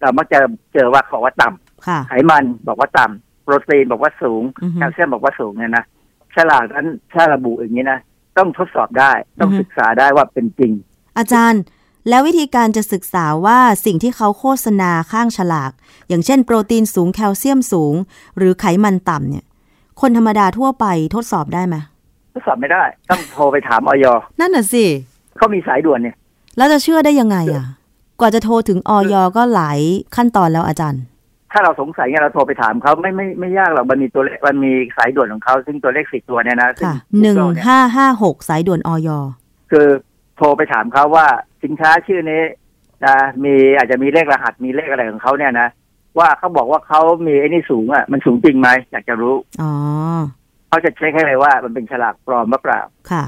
เรามักจะเจอว่าเขาบอกว่าต่ำค่ะไขมันบอกว่าต่ำโปรตีนบอกว่าสูงอือฮึแคลเซียมบอกว่าสูงเนี่ยนะฉลากนั้นถ้าระบุอย่างนี้นะต้องทดสอบได้ต้องอือฮึศึกษาได้ว่าเป็นจริง อาจารย์ แล้ววิธีการจะศึกษาว่าสิ่งที่เขาโฆษณาข้างฉลาก อย่างเช่นโปรตีนสูงแคลเซียมสูง หรือไขมันต่ำเนี่ย คนธรรมดาทั่วไปทดสอบได้ไหมทดสอบไม่ได้ ต้องโทรไปถามออยนั่นน่ะสิเขามีสายด่วนเนี่ย แล้วจะเชื่อได้ยังไงอะ กว่าจะโทรถึงออยก็หลายขั้นตอนแล้วอาจารย์ ถ้าเราสงสัยเนี่ยเราโทรไปถามเขาไม่ไม่ไม่ยากหรอกมันมีตัวเลขมันมีสายด่วนของเขาซึ่งตัวเลขสิบตัวเนี่ยนะซึ่งค่ะหนึ่ง Google เยห้าห้าหกสายด่วนออยคือโทรไปถามเขาว่า สินค้าชื่อนี้นะมีอาจจะมีเลขรหัสมีเลขอะไรของเขาเนี่ยนะว่าเขาบอกว่าเขามีไอ้นี่สูงอะมันสูงจริงไหมอยากจะรู้อ๋อเขาจะเช็คให้เลยว่ามันเป็นฉลากปลอมหรือเปล่าค่ะ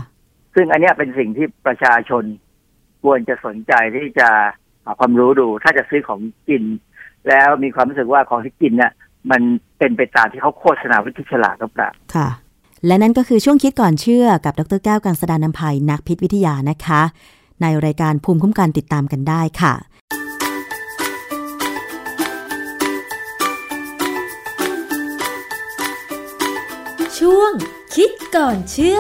ซึ่งอันเนี้ยเป็นสิ่งที่ประชาชนควรจะสนใจที่จะหาความรู้ดู ถ้าจะซื้อของกิน แล้วมีความรู้สึกว่าของที่กินเนี่ยมันเป็นไปตามที่เขาโฆษณาไว้ที่ฉลากหรือเปล่าค่ะและนั่นก็คือช่วงคิดก่อนเชื่อกับดรแก้วกังสดานนภัยนักพิษวิทยานะคะ ในรายการภูมิคุ้มกันติดตามกันได้ค่ะ ช่วงคิดก่อนเชื่อ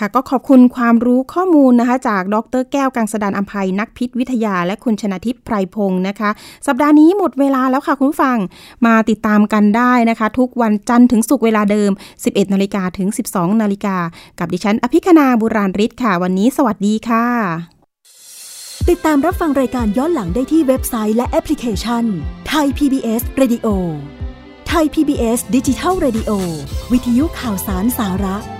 ค่ะก็ขอบคุณความรู้ข้อมูลนะคะ จากดรแก้วกังสดานอัมภัยนักพิษวิทยา และคุณชนะทิพย์ไพรพงศ์นะคะ สัปดาห์นี้หมดเวลาแล้วค่ะคุณผู้ฟังมาติดตามกันได้นะคะ ทุกวันจันทร์ถึงศุกร์เวลาเดิม 11 นาฬิกาถึง 12 นาฬิกา กับดิฉัน อภิคณาบุราริศค่ะ วันนี้สวัสดีค่ะ ติดตามรับฟังรายการย้อนหลังได้ที่เว็บไซต์และแอปพลิเคชันไทย PBS Radio ไทย PBS ดิจิทัล Radio วิทยุข่าวสารสาระ